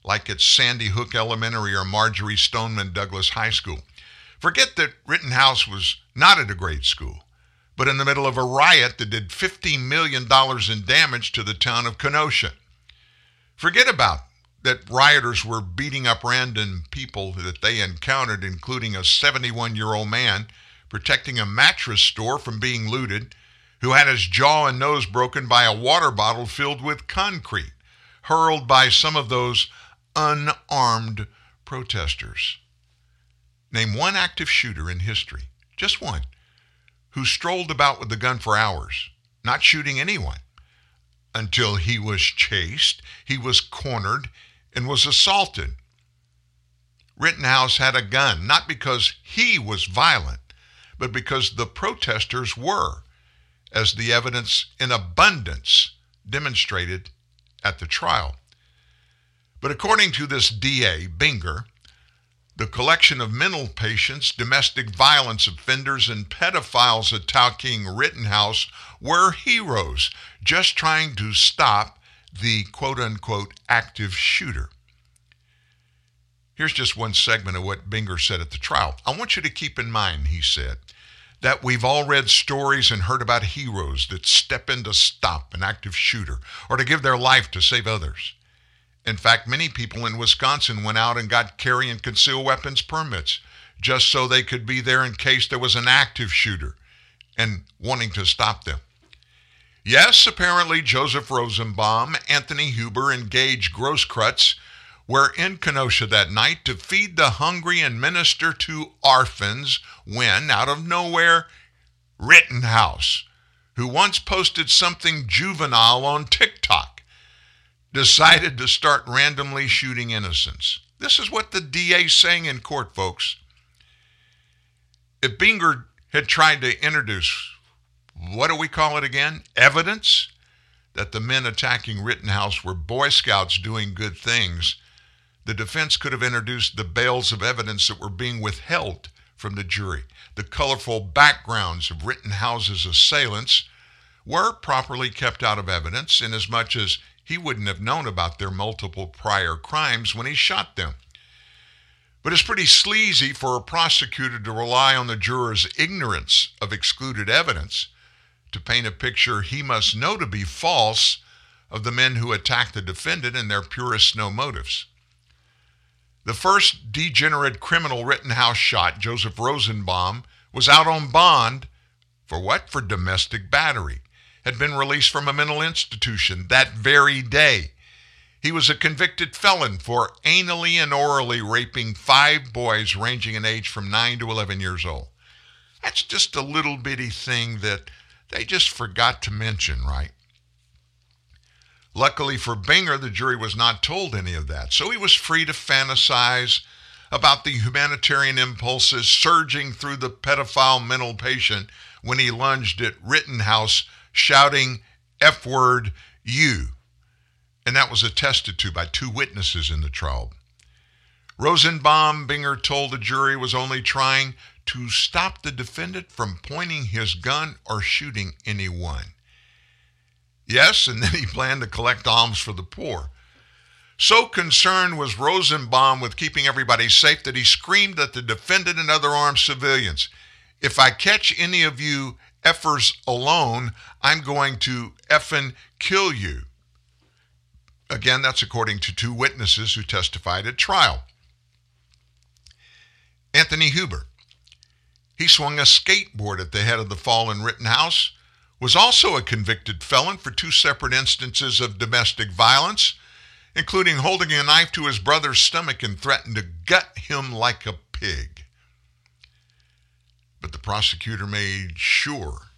like at Sandy Hook Elementary or Marjory Stoneman Douglas High School. Forget that Rittenhouse was not at a great school, but in the middle of a riot that did $50 million in damage to the town of Kenosha. Forget about that rioters were beating up random people that they encountered, including a 71 year old man protecting a mattress store from being looted, who had his jaw and nose broken by a water bottle filled with concrete, hurled by some of those unarmed protesters. Name one active shooter in history, just one, who strolled about with the gun for hours, not shooting anyone, until he was chased, he was cornered, and was assaulted. Rittenhouse had a gun, not because he was violent, but because the protesters were, as the evidence in abundance demonstrated at the trial. But according to this DA, Binger, the collection of mental patients, domestic violence offenders, and pedophiles attacking Rittenhouse were heroes just trying to stop the quote unquote active shooter. Here's just one segment of what Binger said at the trial. I want you to keep in mind, he said, that we've all read stories and heard about heroes that step in to stop an active shooter or to give their life to save others. In fact, many people in Wisconsin went out and got carry and conceal weapons permits just so they could be there in case there was an active shooter and wanting to stop them. Yes, apparently Joseph Rosenbaum, Anthony Huber, and Gage Grosskreutz were in Kenosha that night to feed the hungry and minister to orphans when, out of nowhere, Rittenhouse, who once posted something juvenile on TikTok, decided to start randomly shooting innocents. This is what the DA's saying in court, folks. If Binger had tried to introduce, what do we call it again? Evidence that the men attacking Rittenhouse were Boy Scouts doing good things, the defense could have introduced the bales of evidence that were being withheld from the jury. The colorful backgrounds of Rittenhouse's assailants were properly kept out of evidence inasmuch as he wouldn't have known about their multiple prior crimes when he shot them. But it's pretty sleazy for a prosecutor to rely on the juror's ignorance of excluded evidence to paint a picture he must know to be false of the men who attacked the defendant and their purest no motives. The first degenerate criminal Rittenhouse shot, Joseph Rosenbaum, was out on bond for what? For domestic battery. Had been released from a mental institution that very day. He was a convicted felon for anally and orally raping five boys ranging in age from 9 to 11 years old. That's just a little bitty thing that they just forgot to mention, right? Luckily for Binger, the jury was not told any of that, so he was free to fantasize about the humanitarian impulses surging through the pedophile mental patient when he lunged at Rittenhouse shouting F word you. And that was attested to by two witnesses in the trial. Rosenbaum, Binger told the jury, was only trying to stop the defendant from pointing his gun or shooting anyone. Yes, and then he planned to collect alms for the poor. So concerned was Rosenbaum with keeping everybody safe that he screamed at the defendant and other armed civilians, If I catch any of you effers alone, I'm going to effing kill you. Again, that's according to two witnesses who testified at trial. Anthony Huber. He swung a skateboard at the head of the fallen Rittenhouse, was also a convicted felon for two separate instances of domestic violence, including holding a knife to his brother's stomach and threatened to gut him like a pig. But the prosecutor made sure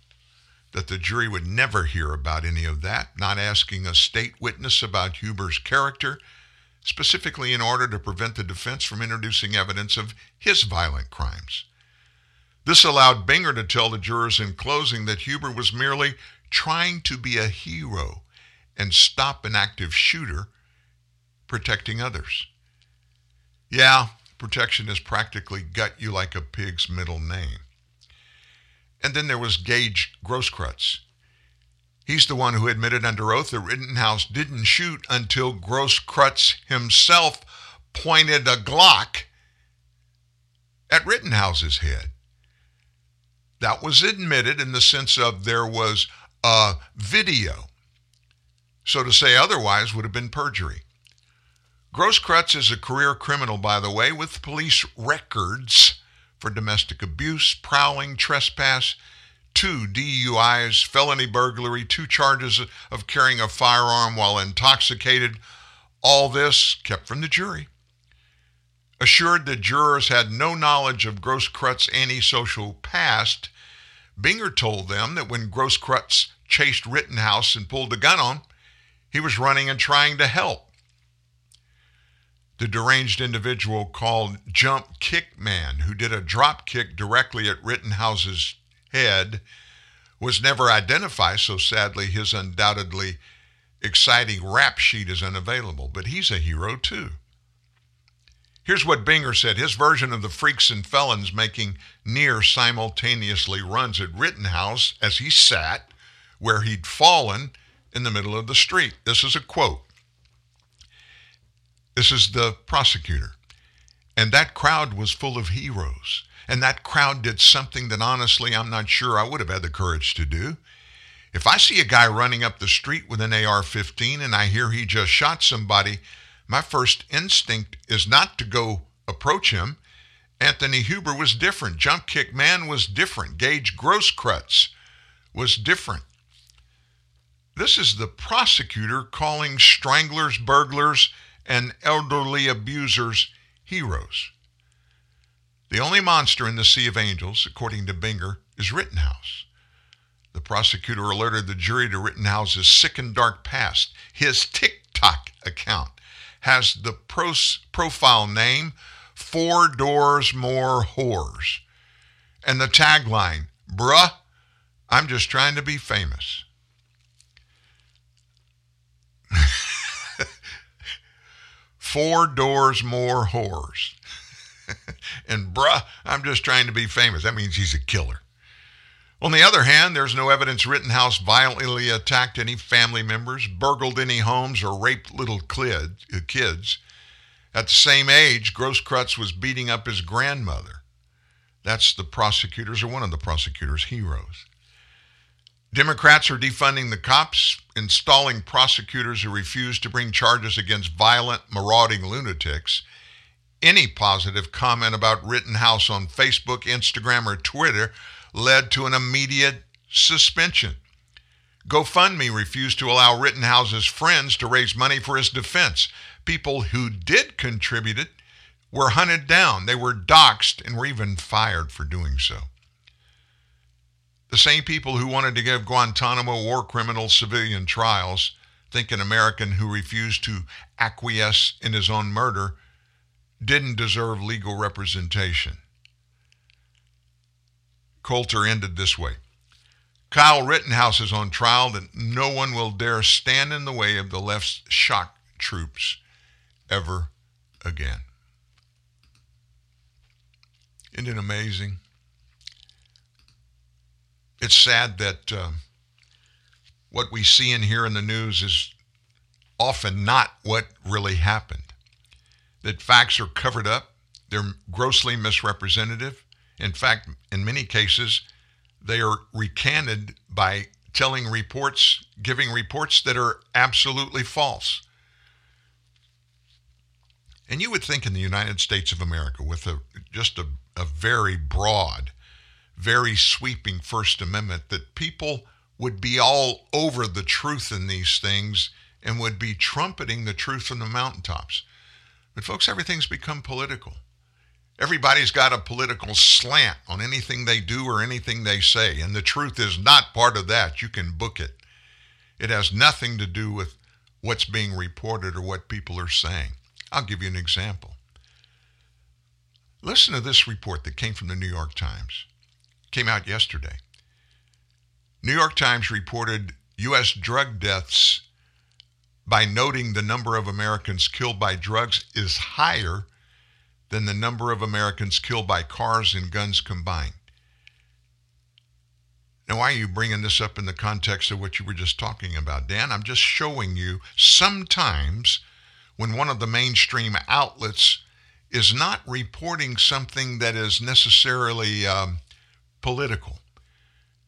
that the jury would never hear about any of that, not asking a state witness about Huber's character, specifically in order to prevent the defense from introducing evidence of his violent crimes. This allowed Binger to tell the jurors in closing that Huber was merely trying to be a hero and stop an active shooter protecting others. Yeah, protection is practically gut you like a pig's middle name. And then there was Gage Grosskreutz. He's the one who admitted under oath that Rittenhouse didn't shoot until Grosskreutz himself pointed a Glock at Rittenhouse's head. That was admitted in the sense of there was a video. So to say otherwise would have been perjury. Grosskreutz is a career criminal, by the way, with police records for domestic abuse, prowling, trespass, two DUIs, felony burglary, two charges of carrying a firearm while intoxicated. All this kept from the jury. Assured that jurors had no knowledge of Grosskreutz' antisocial past, Binger told them that when Grosskreutz chased Rittenhouse and pulled the gun on, he was running and trying to help. The deranged individual called Jump Kick Man, who did a drop kick directly at Rittenhouse's head, was never identified, so sadly his undoubtedly exciting rap sheet is unavailable. But he's a hero too. Here's what Binger said his version of the freaks and felons making near simultaneously runs at Rittenhouse as he sat where he'd fallen in the middle of the street. This is a quote. This is the prosecutor. And that crowd was full of heroes. And that crowd did something that honestly I'm not sure I would have had the courage to do. If I see a guy running up the street with an AR 15 and I hear he just shot somebody, my first instinct is not to go approach him. Anthony Huber was different. Jump Kick Man was different. Gage Grosskreutz was different. This is the prosecutor calling stranglers, burglars, and elderly abusers heroes. The only monster in the sea of angels, according to Binger, is Rittenhouse. The prosecutor alerted the jury to Rittenhouse's sick and dark past. His TikTok account has the pros- profile name Four Doors More Whores. And the tagline, Bruh, I'm just trying to be famous. Four doors more whores. and bruh, I'm just trying to be famous. That means he's a killer. On the other hand, there's no evidence Rittenhouse violently attacked any family members, burgled any homes, or raped little uh, kids. At the same age, Grosskreutz was beating up his grandmother. That's the prosecutors, or one of the prosecutors' heroes. Democrats are defunding the cops, installing prosecutors who refuse to bring charges against violent, marauding lunatics. Any positive comment about Rittenhouse on Facebook, Instagram, or Twitter led to an immediate suspension. GoFundMe refused to allow Rittenhouse's friends to raise money for his defense. People who did contribute it were hunted down. They were doxxed and were even fired for doing so. The same people who wanted to give Guantanamo war criminals civilian trials think an American who refused to acquiesce in his own murder didn't deserve legal representation. Coulter ended this way Kyle Rittenhouse is on trial that no one will dare stand in the way of the left's shock troops ever again. Isn't it amazing? It's sad that uh, what we see and hear in the news is often not what really happened. That facts are covered up, they're grossly misrepresentative. In fact, in many cases, they are recanted by telling reports, giving reports that are absolutely false. And you would think in the United States of America, with a, just a, a very broad, very sweeping First Amendment, that people would be all over the truth in these things and would be trumpeting the truth from the mountaintops. But, folks, everything's become political. Everybody's got a political slant on anything they do or anything they say, and the truth is not part of that. You can book it. It has nothing to do with what's being reported or what people are saying. I'll give you an example. Listen to this report that came from the New York Times. Came out yesterday. New York Times reported U.S. drug deaths by noting the number of Americans killed by drugs is higher than the number of Americans killed by cars and guns combined. Now, why are you bringing this up in the context of what you were just talking about, Dan? I'm just showing you sometimes when one of the mainstream outlets is not reporting something that is necessarily um, political.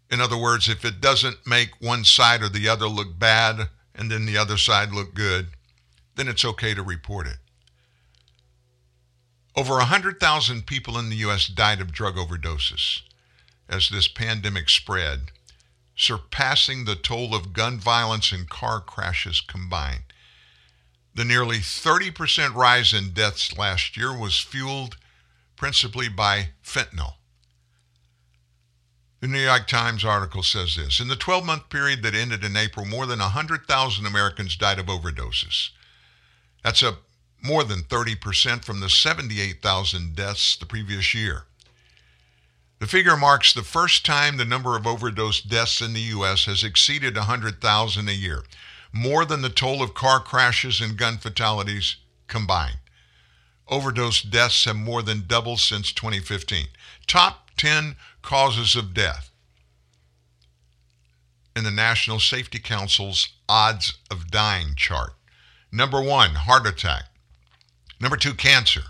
In other words, if it doesn't make one side or the other look bad and then the other side look good, then it's okay to report it. Over 100,000 people in the U.S. died of drug overdoses as this pandemic spread, surpassing the toll of gun violence and car crashes combined. The nearly 30% rise in deaths last year was fueled principally by fentanyl. The New York Times article says this In the 12 month period that ended in April, more than 100,000 Americans died of overdoses. That's up more than 30% from the 78,000 deaths the previous year. The figure marks the first time the number of overdose deaths in the U.S. has exceeded 100,000 a year, more than the toll of car crashes and gun fatalities combined. Overdose deaths have more than doubled since 2015. Top 10 causes of death in the National Safety Council's odds of dying chart. Number one, heart attack. Number two, cancer.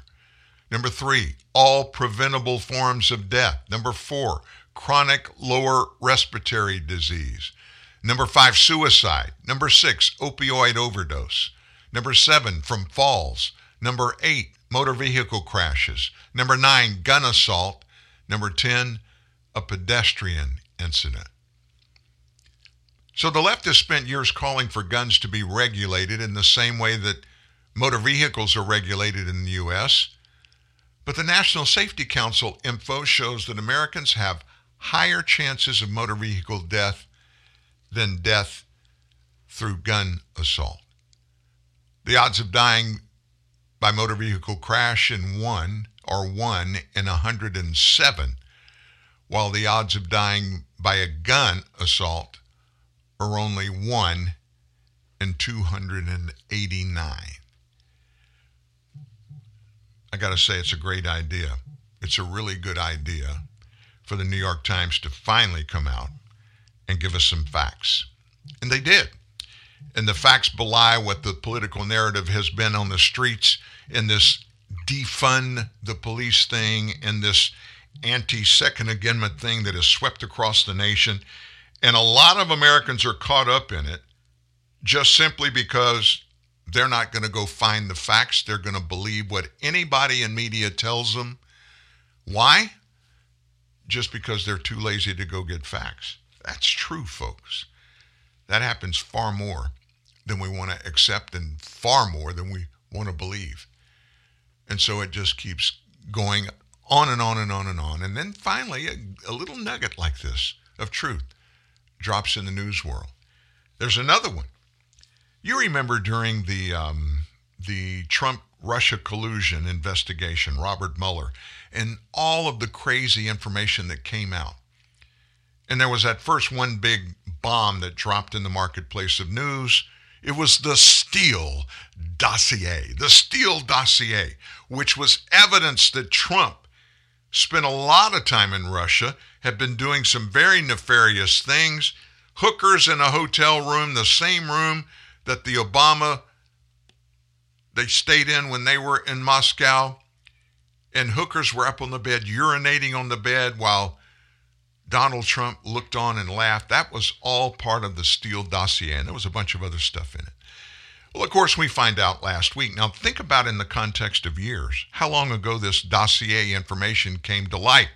Number three, all preventable forms of death. Number four, chronic lower respiratory disease. Number five, suicide. Number six, opioid overdose. Number seven, from falls. Number eight, motor vehicle crashes. Number nine, gun assault. Number 10, a pedestrian incident. So the left has spent years calling for guns to be regulated in the same way that motor vehicles are regulated in the U.S. But the National Safety Council info shows that Americans have higher chances of motor vehicle death than death through gun assault. The odds of dying by motor vehicle crash in one are 1 in 107, while the odds of dying by a gun assault are only 1 in 289. I got to say, it's a great idea. It's a really good idea for the New York Times to finally come out and give us some facts. And they did. And the facts belie what the political narrative has been on the streets in this defund the police thing and this anti Second Amendment thing that has swept across the nation. And a lot of Americans are caught up in it just simply because they're not going to go find the facts. They're going to believe what anybody in media tells them. Why? Just because they're too lazy to go get facts. That's true, folks. That happens far more than we want to accept and far more than we want to believe. And so it just keeps going on and on and on and on. And then finally, a, a little nugget like this of truth drops in the news world. There's another one. You remember during the um, the Trump Russia collusion investigation, Robert Mueller, and all of the crazy information that came out. And there was that first one big bomb that dropped in the marketplace of news. It was the Steele dossier, the Steele dossier, which was evidence that Trump spent a lot of time in Russia, had been doing some very nefarious things. Hookers in a hotel room, the same room that the Obama they stayed in when they were in Moscow, and hookers were up on the bed urinating on the bed while Donald Trump looked on and laughed. That was all part of the Steele dossier, and there was a bunch of other stuff in it. Well, of course, we find out last week. Now, think about in the context of years how long ago this dossier information came to light.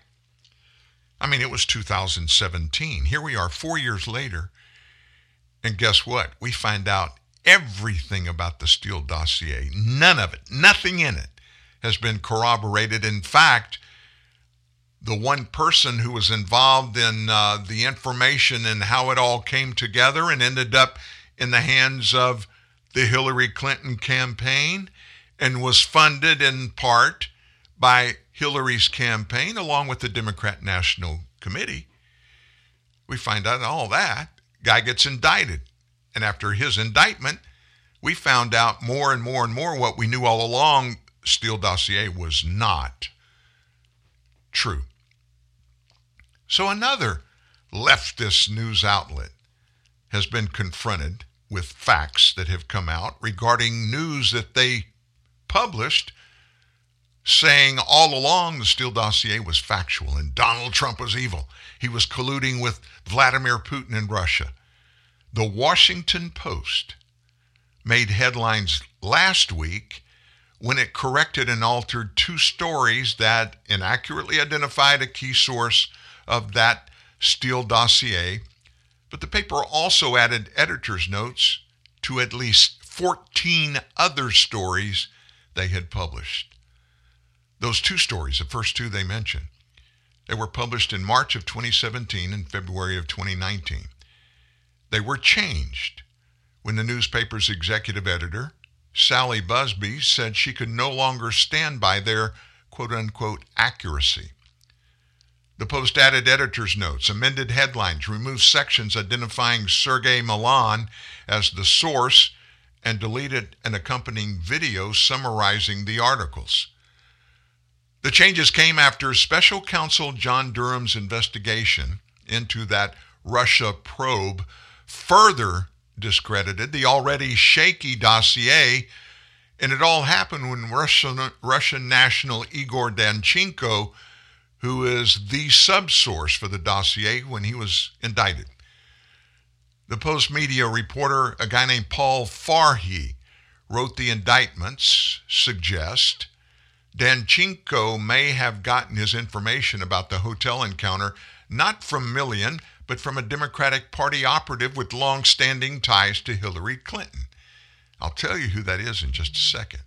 I mean, it was 2017. Here we are, four years later. And guess what? We find out everything about the Steele dossier. None of it, nothing in it has been corroborated. In fact, the one person who was involved in uh, the information and how it all came together and ended up in the hands of the Hillary Clinton campaign and was funded in part by Hillary's campaign along with the Democrat National Committee. We find out all that. Guy gets indicted. And after his indictment, we found out more and more and more what we knew all along Steele dossier was not true. So another leftist news outlet has been confronted with facts that have come out regarding news that they published saying all along the Steele dossier was factual and Donald Trump was evil. He was colluding with Vladimir Putin in Russia. The Washington Post made headlines last week when it corrected and altered two stories that inaccurately identified a key source of that Steele dossier but the paper also added editor's notes to at least 14 other stories they had published. Those two stories, the first two they mentioned, they were published in March of 2017 and February of 2019. They were changed when the newspaper's executive editor, Sally Buzbee, said she could no longer stand by their quote unquote accuracy. The Post added editor's notes, amended headlines, removed sections identifying Sergei Millian as the source, and deleted an accompanying video summarizing the articles. The changes came after special counsel John Durham's investigation into that Russia probe further discredited the already shaky dossier, and it all happened when Russian, Russian national Igor Danchenko who is the subsource for the dossier when he was indicted. The Post media reporter, a guy named Paul Farhi, wrote the indictments, suggest Danchenko may have gotten his information about the hotel encounter not from Millian, but from a Democratic Party operative with long standing ties to Hillary Clinton. I'll tell you who that is in just a second.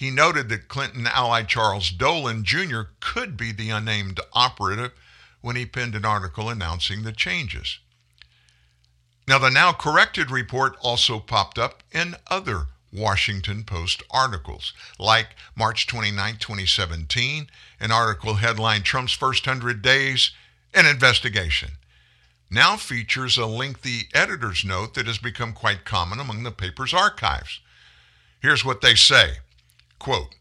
He noted that Clinton ally Charles Dolan Jr. could be the unnamed operative when he penned an article announcing the changes. Now, the now corrected report also popped up in other Washington Post articles, like March 29, 2017, an article headlined Trump's First 100 Days, an investigation. now features a lengthy editor's note that has become quite common among the paper's archives. Here's what they say quote,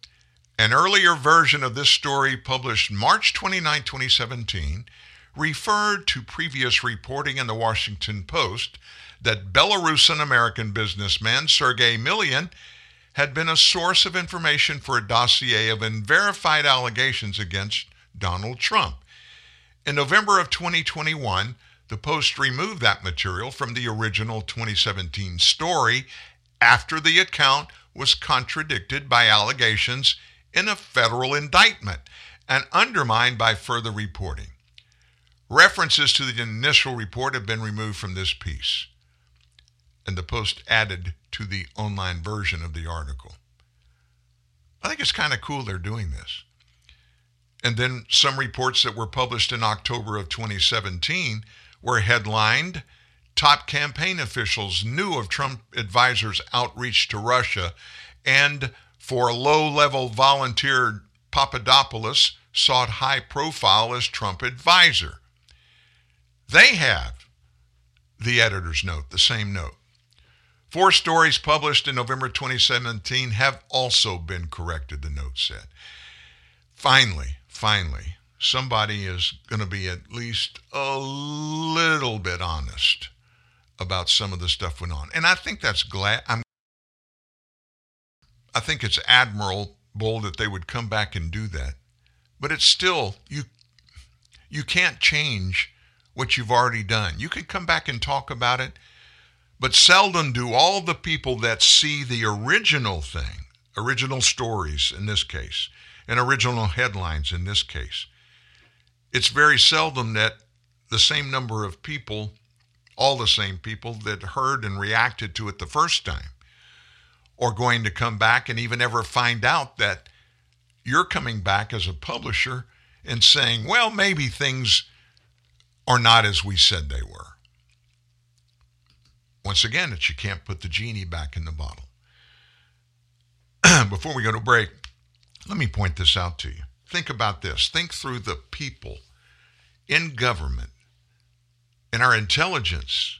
An earlier version of this story, published March 29, 2017, referred to previous reporting in the Washington Post that Belarusian American businessman Sergei Millian had been a source of information for a dossier of unverified allegations against Donald Trump. In November of 2021, the Post removed that material from the original 2017 story after the account was contradicted by allegations in a federal indictment and undermined by further reporting. References to the initial report have been removed from this piece, and the Post added to the online version of the article. I think it's kind of cool they're doing this. And then some reports that were published in October of 2017 were headlined Top campaign officials knew of Trump advisors' outreach to Russia, and for low level volunteer Papadopoulos sought high profile as Trump advisor. They have the editor's note, the same note. Four stories published in November 2017 have also been corrected, the note said. Finally, finally, somebody is going to be at least a little bit honest about some of the stuff went on. And I think that's glad I'm I think it's admirable that they would come back and do that. But it's still you you can't change what you've already done. You can come back and talk about it, but seldom do all the people that see the original thing, original stories in this case, and original headlines in this case. It's very seldom that the same number of people, all the same people that heard and reacted to it the first time, are going to come back and even ever find out that you're coming back as a publisher and saying, well, maybe things are not as we said they were. Once again, that you can't put the genie back in the bottle. Before we go to break, let me point this out to you. Think about this. Think through the people in government, in our intelligence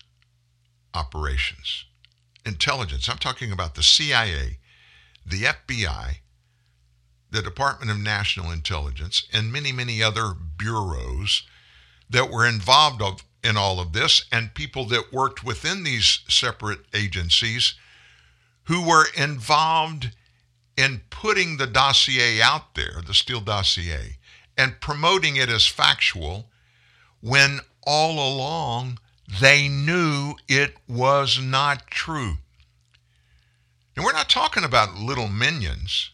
operations. Intelligence, I'm talking about the CIA, the FBI, the Department of National Intelligence, and many, many other bureaus that were involved of, in all of this, and people that worked within these separate agencies who were involved in putting the dossier out there, the Steele dossier, and promoting it as factual when all along they knew it was not true. And we're not talking about little minions.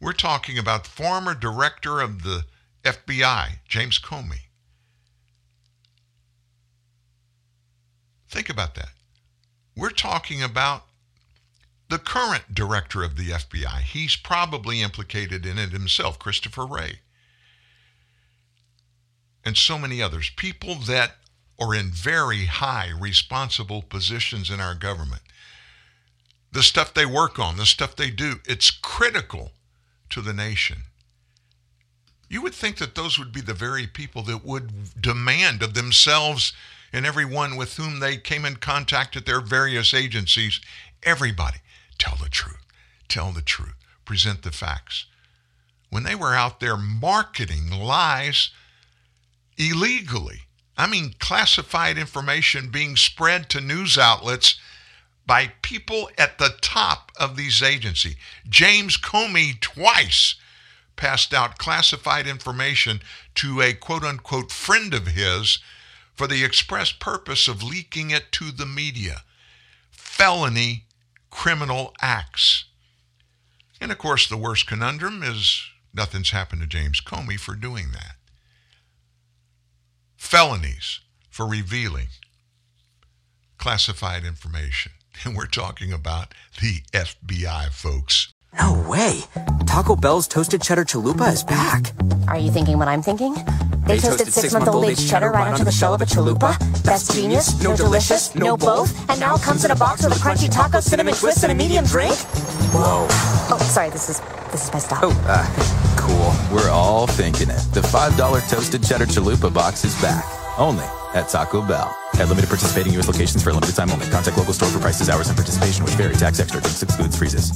We're talking about former director of the FBI, James Comey. Think about that. We're talking about the current director of the FBI. He's probably implicated in it himself, Christopher Wray. And so many others. People that are in very high responsible positions in our government. The stuff they work on, the stuff they do, it's critical to the nation. You would think that those would be the very people that would demand of themselves and everyone with whom they came in contact at their various agencies, everybody, tell the truth, tell the truth, present the facts. When they were out there marketing lies illegally, I mean classified information being spread to news outlets by people at the top of these agencies. James Comey twice passed out classified information to a quote unquote friend of his for the express purpose of leaking it to the media. Felony criminal acts. And of course, the worst conundrum is nothing's happened to James Comey for doing that. Felonies for revealing classified information. And we're talking about the FBI, folks. No way. Taco Bell's toasted cheddar chalupa is back. Are you thinking what I'm thinking? They, toasted, six-month-old aged cheddar right onto the shell of a chalupa. That's genius, no delicious, no both, and now it comes in a box with a crunchy taco cinnamon twist and a medium drink. Whoa. Oh, sorry. This is this is my stop. Oh, uh, cool. We're all thinking it. The $5 toasted cheddar chalupa box is back. Only at Taco Bell. At limited participating U.S. locations for a limited time only. Contact local store for prices, hours, and participation, which vary. Tax extra. Drinks excludes freezes.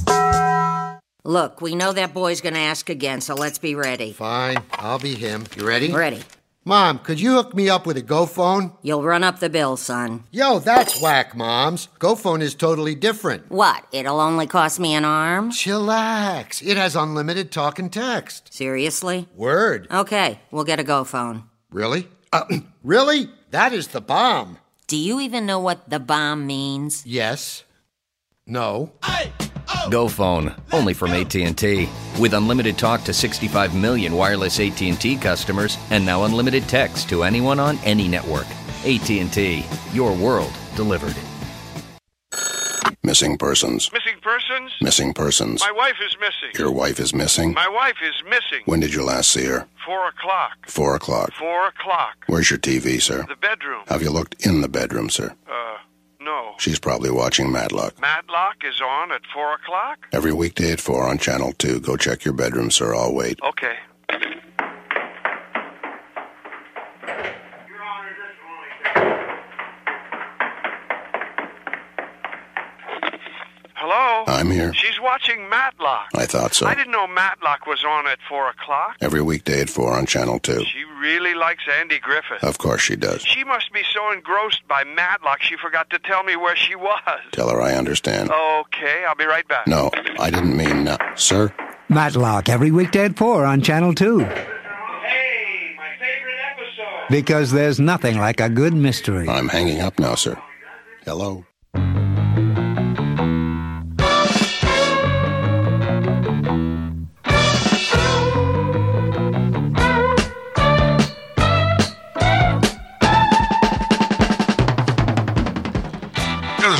Look, we know that boy's gonna ask again, so let's be ready. Fine, I'll be him. You ready? Ready. Mom, could you hook me up with a GoPhone? You'll run up the bill, son. Yo, that's whack, Moms. GoPhone is totally different. What? It'll only cost me an arm? Chillax. It has unlimited talk and text. Seriously? Word. Okay, we'll get a Go phone. Really? Uh, really? That is the bomb. Do you even know what the bomb means? Yes. No. Go phone, only from AT&T. With unlimited talk to 65 million wireless AT&T customers and now unlimited text to anyone on any network. AT&T, your world delivered. Missing persons. Missing persons? Missing persons. My wife is missing. Your wife is missing. My wife is missing. When did you last see her? Four o'clock. Four o'clock. Four o'clock. Where's your TV, sir? The bedroom. Have you looked in the bedroom, sir? Uh, no. She's probably watching Matlock. Matlock is on at four o'clock? Every weekday at 4 on Channel 2. Go check your bedroom, sir. I'll wait. Okay. Hello? I'm here. She's watching Matlock. I thought so. I didn't know Matlock was on at four o'clock. Every weekday at 4 on Channel 2. She really likes Andy Griffith. Of course she does. She must be so engrossed by Matlock she forgot to tell me where she was. Tell her I understand. Okay, I'll be right back. No, I didn't mean no. Sir? Matlock every weekday at 4 on Channel 2. Hey, my favorite episode. Because there's nothing like a good mystery. I'm hanging up now, sir. Hello?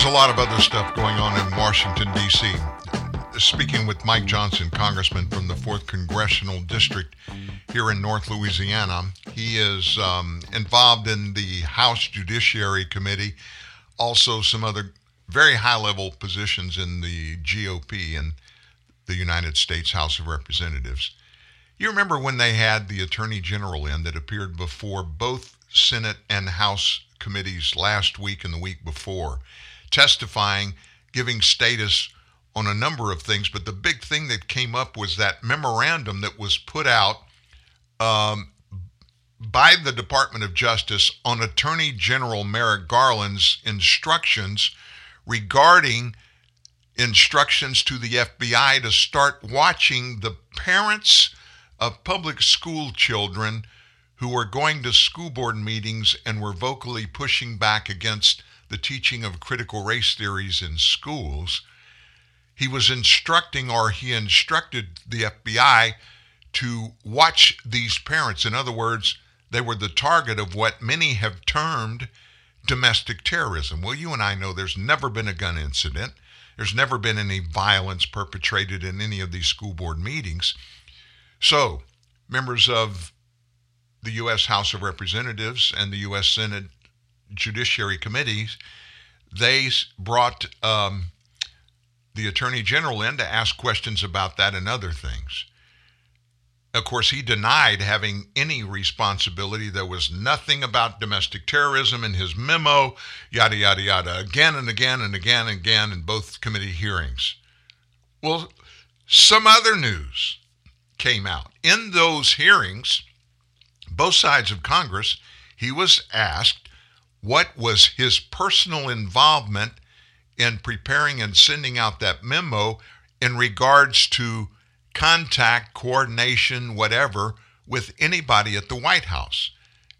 A lot of other stuff going on in Washington, D.C. Speaking with Mike Johnson, Congressman from the 4th Congressional District here in North Louisiana, he is um, involved in the House Judiciary Committee, also some other very high level positions in the GOP and the United States House of Representatives. You remember when they had the Attorney General in that appeared before both Senate and House committees last week and the week before, testifying, giving status on a number of things. But the big thing that came up was that memorandum that was put out um, by the Department of Justice on Attorney General Merrick Garland's instructions regarding instructions to the FBI to start watching the parents of public school children who were going to school board meetings and were vocally pushing back against the teaching of critical race theories in schools. He was instructing, or he instructed the FBI to watch these parents. In other words, they were the target of what many have termed domestic terrorism. Well, you and I know there's never been a gun incident. There's never been any violence perpetrated in any of these school board meetings. So, members of the U.S. House of Representatives and the U.S. Senate Judiciary Committees, they brought um, the Attorney General in to ask questions about that and other things. Of course, he denied having any responsibility. There was nothing about domestic terrorism in his memo, yada, yada, yada, again and again and again and again in both committee hearings. Well, some other news came out. In those hearings, both sides of Congress, he was asked what was his personal involvement in preparing and sending out that memo in regards to contact, coordination, whatever, with anybody at the White House.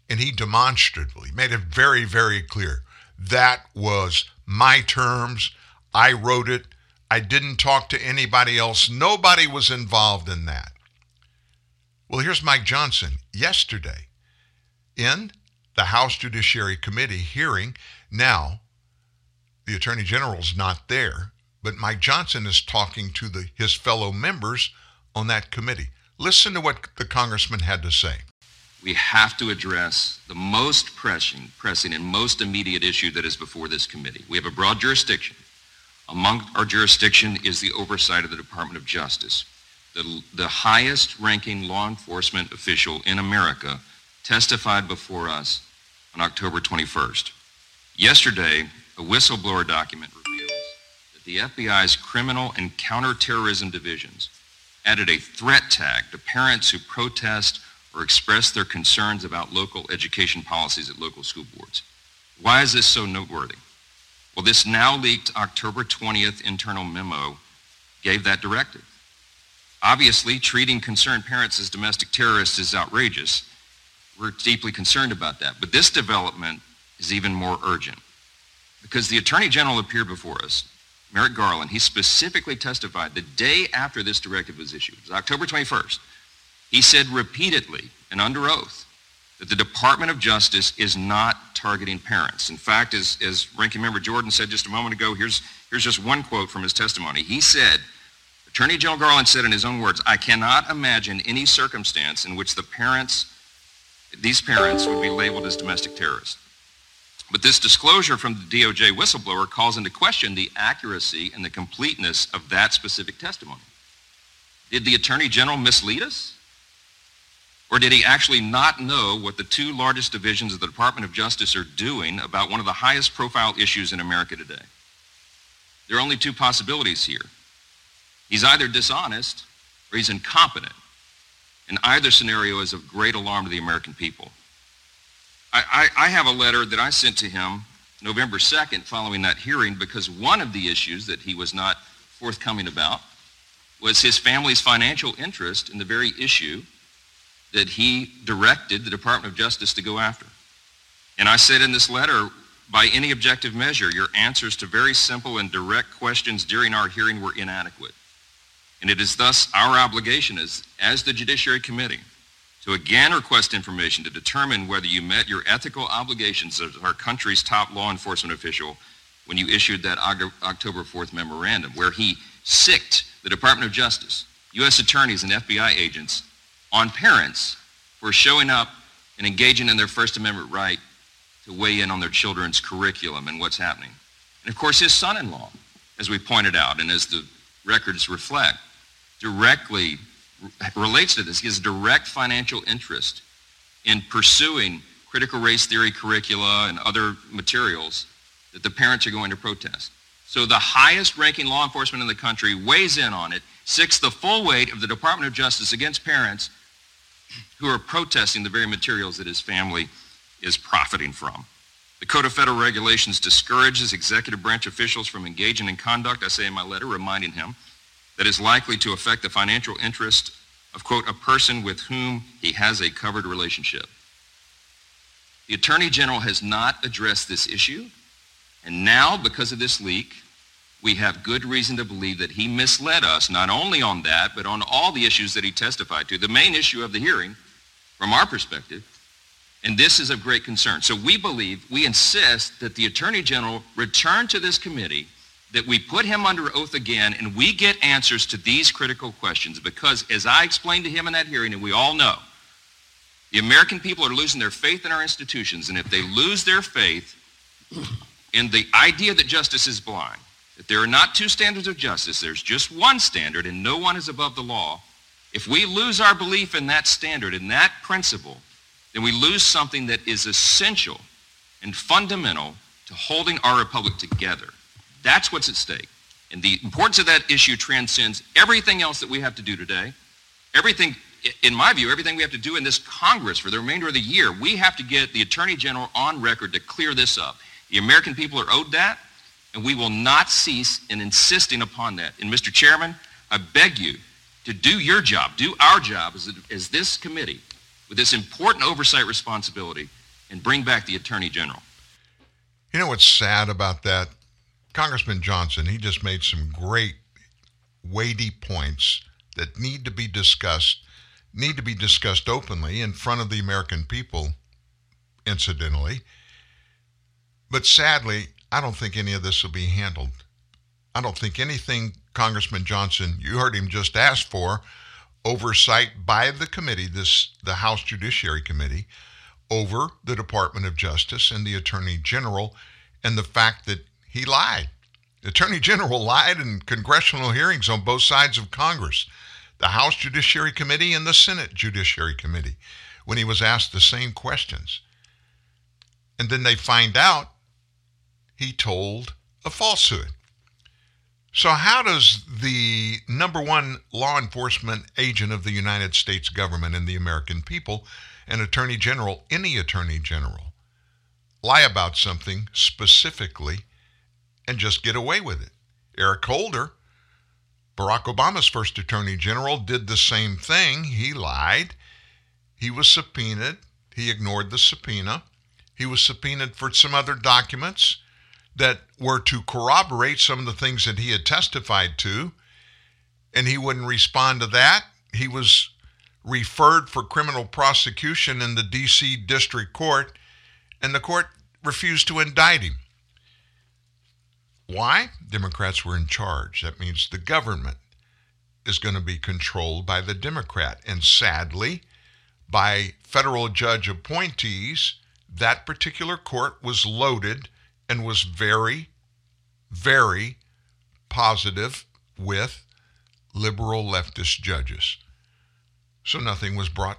And he demonstrably made it very, very clear that was my terms. I wrote it. I didn't talk to anybody else. Nobody was involved in that. Well, here's Mike Johnson yesterday in the House Judiciary Committee hearing. Now, the Attorney General's not there, but Mike Johnson is talking to the, his fellow members on that committee. Listen to what the congressman had to say. We have to address the most pressing, pressing and most immediate issue that is before this committee. We have a broad jurisdiction. Among our jurisdiction is the oversight of the Department of Justice. The, the highest ranking law enforcement official in America testified before us on October 21st. Yesterday, a whistleblower document reveals that the FBI's criminal and counterterrorism divisions added a threat tag to parents who protest or express their concerns about local education policies at local school boards. Why is this so noteworthy? Well, this now leaked October 20th internal memo gave that directive. Obviously, treating concerned parents as domestic terrorists is outrageous. We're deeply concerned about that. But this development is even more urgent because the Attorney General appeared before us, Merrick Garland. He specifically testified the day after this directive was issued, it was October 21st. He said repeatedly and under oath that the Department of Justice is not targeting parents. In fact, as, as Ranking Member Jordan said just a moment ago, here's, here's just one quote from his testimony. He said, Attorney General Garland said in his own words, I cannot imagine any circumstance in which the parents, these parents would be labeled as domestic terrorists. But this disclosure from the DOJ whistleblower calls into question the accuracy and the completeness of that specific testimony. Did the Attorney General mislead us? Or did he actually not know what the two largest divisions of the Department of Justice are doing about one of the highest profile issues in America today? There are only two possibilities here. He's either dishonest or he's incompetent. And either scenario is of great alarm to the American people. I, I, I have a letter that I sent to him November 2nd following that hearing because one of the issues that he was not forthcoming about was his family's financial interest in the very issue that he directed the Department of Justice to go after. And I said in this letter, by any objective measure, your answers to very simple and direct questions during our hearing were inadequate. And it is thus our obligation as, as the Judiciary Committee to again request information to determine whether you met your ethical obligations as our country's top law enforcement official when you issued that October 4th memorandum, where he sicked the Department of Justice, U.S. attorneys, and FBI agents on parents for showing up and engaging in their First Amendment right to weigh in on their children's curriculum and what's happening. And of course, his son-in-law, as we pointed out and as the records reflect, directly relates to this. He has direct financial interest in pursuing critical race theory curricula and other materials that the parents are going to protest. So the highest ranking law enforcement in the country weighs in on it, sics the full weight of the Department of Justice against parents who are protesting the very materials that his family is profiting from. The Code of Federal Regulations discourages executive branch officials from engaging in conduct, I say in my letter, reminding him, that is likely to affect the financial interest of, quote, a person with whom he has a covered relationship. The Attorney General has not addressed this issue, and now, because of this leak, we have good reason to believe that he misled us not only on that, but on all the issues that he testified to. The main issue of the hearing, from our perspective, and this is of great concern. So we believe, we insist that the Attorney General return to this committee, that we put him under oath again, and we get answers to these critical questions. Because as I explained to him in that hearing, and we all know, the American people are losing their faith in our institutions, and if they lose their faith in the idea that justice is blind, that there are not two standards of justice, there's just one standard and no one is above the law. If we lose our belief in that standard, in that principle, then we lose something that is essential and fundamental to holding our republic together. That's what's at stake. And the importance of that issue transcends everything else that we have to do today. Everything, in my view, everything we have to do in this Congress for the remainder of the year, we have to get the Attorney General on record to clear this up. The American people are owed that and we will not cease in insisting upon that. And Mr. Chairman, I beg you to do your job, do our job as, as this committee with this important oversight responsibility and bring back the Attorney General. You know what's sad about that? Congressman Johnson, he just made some great, weighty points that need to be discussed, need to be discussed openly in front of the American people, incidentally. But sadly, I don't think any of this will be handled. I don't think anything Congressman Johnson, you heard him just ask for, oversight by the committee, this the House Judiciary Committee, over the Department of Justice and the Attorney General and the fact that he lied. The Attorney General lied in congressional hearings on both sides of Congress, the House Judiciary Committee and the Senate Judiciary Committee, when he was asked the same questions. And then they find out he told a falsehood. So, how does the number one law enforcement agent of the United States government and the American people, an attorney general, any attorney general, lie about something specifically and just get away with it? Eric Holder, Barack Obama's first attorney general, did the same thing. He lied. He was subpoenaed. He ignored the subpoena. He was subpoenaed for some other documents that were to corroborate some of the things that he had testified to, and he wouldn't respond to that. He was referred for criminal prosecution in the D.C. District Court, and the court refused to indict him. Why? Democrats were in charge. That means the government is going to be controlled by the Democrat. And sadly, by federal judge appointees, that particular court was loaded and was very, very positive with liberal leftist judges. So nothing was brought,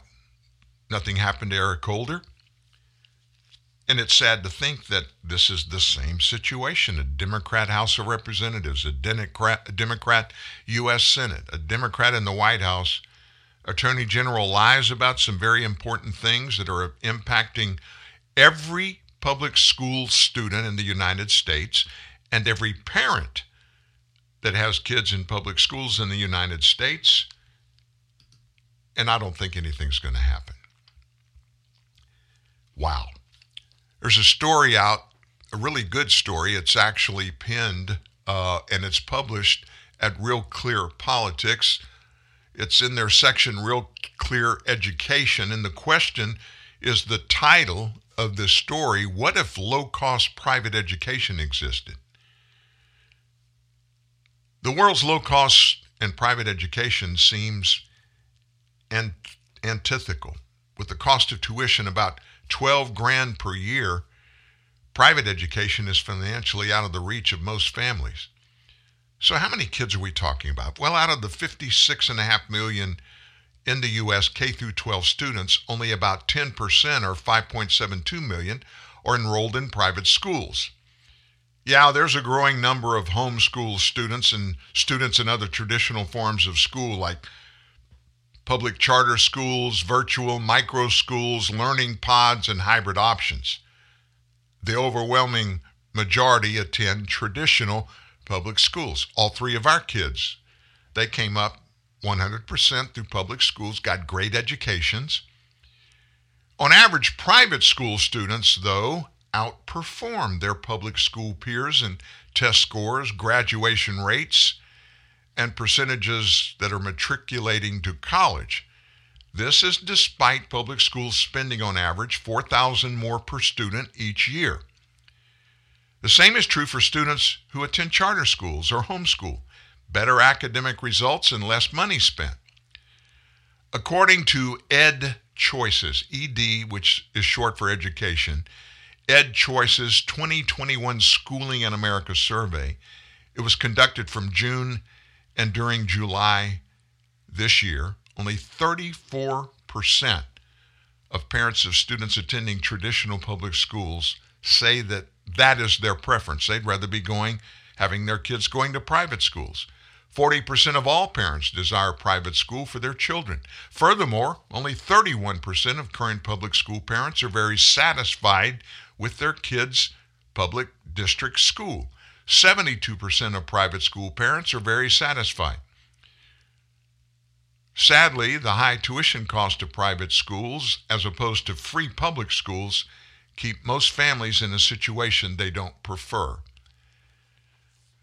nothing happened to Eric Holder. And it's sad to think that this is the same situation a Democrat House of Representatives, a Democrat, a Democrat U.S. Senate, a Democrat in the White House. Attorney General lies about some very important things that are impacting every public school student in the United States and every parent that has kids in public schools in the United States. And I don't think anything's going to happen. Wow. There's a story out, a really good story. It's actually pinned uh, and it's published at Real Clear Politics. It's in their section, Real Clear Education. And the question is the title of this story what if low cost private education existed? The world's low cost and private education seems ant- antithetical. With the cost of tuition about 12 grand per year, private education is financially out of the reach of most families. So, how many kids are we talking about? Well, out of the 56.5 million in the U.S. K through 12 students, only about 10% or 5.72 million are enrolled in private schools. Yeah, there's a growing number of homeschool students and students in other traditional forms of school like public charter schools, virtual micro schools, learning pods, and hybrid options. The overwhelming majority attend traditional public schools. All three of our kids, they came up 100% through public schools, got great educations. On average, private school students, though, outperform their public school peers in test scores, graduation rates, and percentages that are matriculating to college. This is despite public schools spending on average 4000 more per student each year. The same is true for students who attend charter schools or homeschool better academic results, and less money spent. According to Ed Choices, ED, which is short for education, Ed Choices 2021 Schooling in America survey, it was conducted from June and during July this year. Only 34% of parents of students attending traditional public schools say that that is their preference. They'd rather be going, having their kids going to private schools. 40% of all parents desire private school for their children. Furthermore, only 31% of current public school parents are very satisfied with their kids' public district school. 72% of private school parents are very satisfied. Sadly, the high tuition cost of private schools, as opposed to free public schools, keep most families in a situation they don't prefer.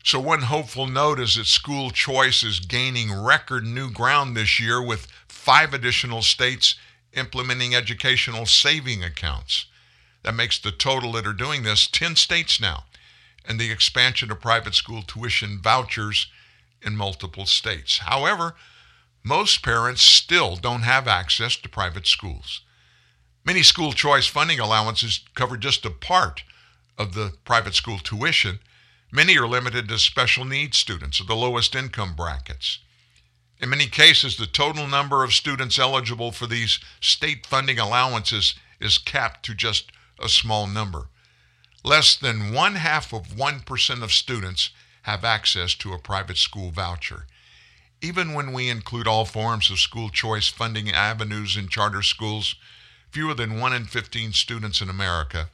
So, one hopeful note is that school choice is gaining record new ground this year with five additional states implementing educational saving accounts. That makes the total that are doing this 10 states now, and the expansion of private school tuition vouchers in multiple states. However, most parents still don't have access to private schools. Many school choice funding allowances cover just a part of the private school tuition Many are limited to special needs students of the lowest income brackets. In many cases, the total number of students eligible for these state funding allowances is capped to just a small number. Less than one half of 1% of students have access to a private school voucher. Even when we include all forms of school choice funding avenues in charter schools, fewer than 1 in 15 students in America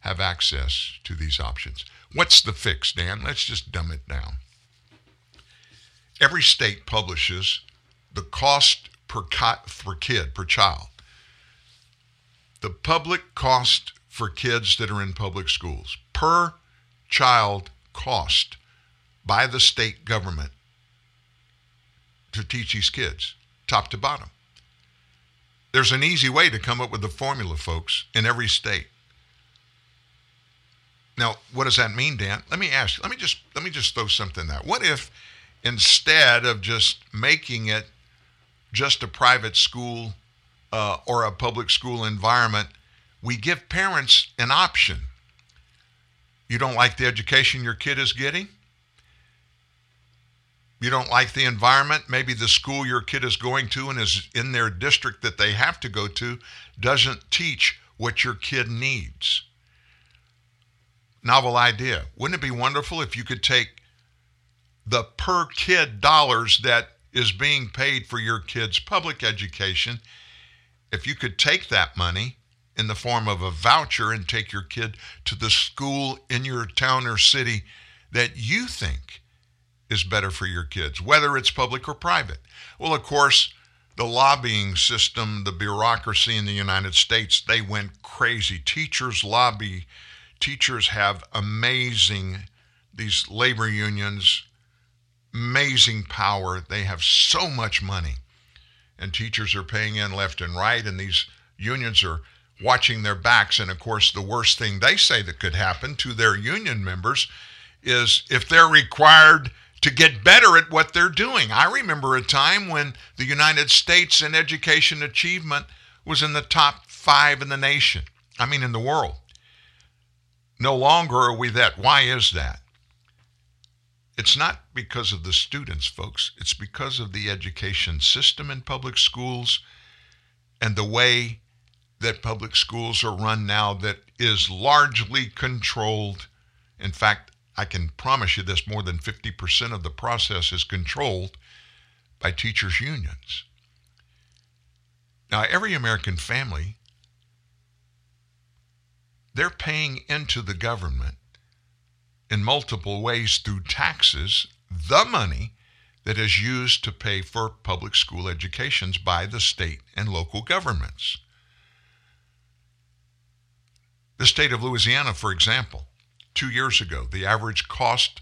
have access to these options. What's the fix, Dan? Let's just dumb it down. Every state publishes the cost per, per kid, per child. The public cost for kids that are in public schools, per child cost by the state government to teach these kids, top to bottom. There's an easy way to come up with the formula, folks, in every state. Now, what does that mean, Dan? Let me ask you. Let me just let me just throw something there. What if instead of just making it just a private school uh, or a public school environment, we give parents an option. You don't like the education your kid is getting? You don't like the environment? Maybe the school your kid is going to and is in their district that they have to go to doesn't teach what your kid needs. Novel idea. Wouldn't it be wonderful if you could take the per kid dollars that is being paid for your kid's public education? If you could take that money in the form of a voucher and take your kid to the school in your town or city that you think is better for your kids, whether it's public or private. Well, of course, the lobbying system, the bureaucracy in the United States, they went crazy. Teachers lobby, teachers have amazing, these labor unions, amazing power. They have so much money. And teachers are paying in left and right, and these unions are watching their backs. And of course, the worst thing they say that could happen to their union members is if they're required to get better at what they're doing. I remember a time when the United States in education achievement was in the top five in the nation, I mean, in the world. No longer are we that. Why is that? It's not because of the students, folks. It's because of the education system in public schools and the way that public schools are run now that is largely controlled. In fact, I can promise you this more than 50% of the process is controlled by teachers' unions. Now, every American family, they're paying into the government in multiple ways through taxes the money that is used to pay for public school educations by the state and local governments. The state of Louisiana, for example, two years ago, the average cost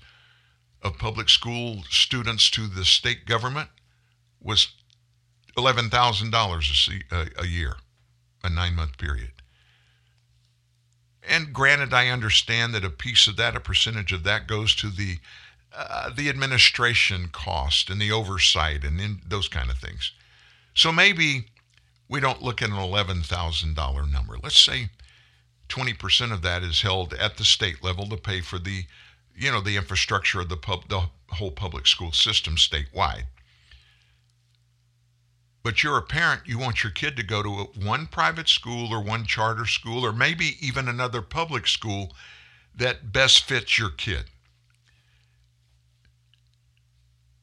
of public school students to the state government was $11,000 a year, a nine month period. And granted, I understand that a piece of that, a percentage of that, goes to the uh, the administration cost and the oversight and in, those kind of things. So maybe we don't look at an $11,000 number. Let's say 20% of that is held at the state level to pay for the, you know, the infrastructure of the pub, the whole public school system statewide. But you're a parent, you want your kid to go to one private school or one charter school or maybe even another public school that best fits your kid.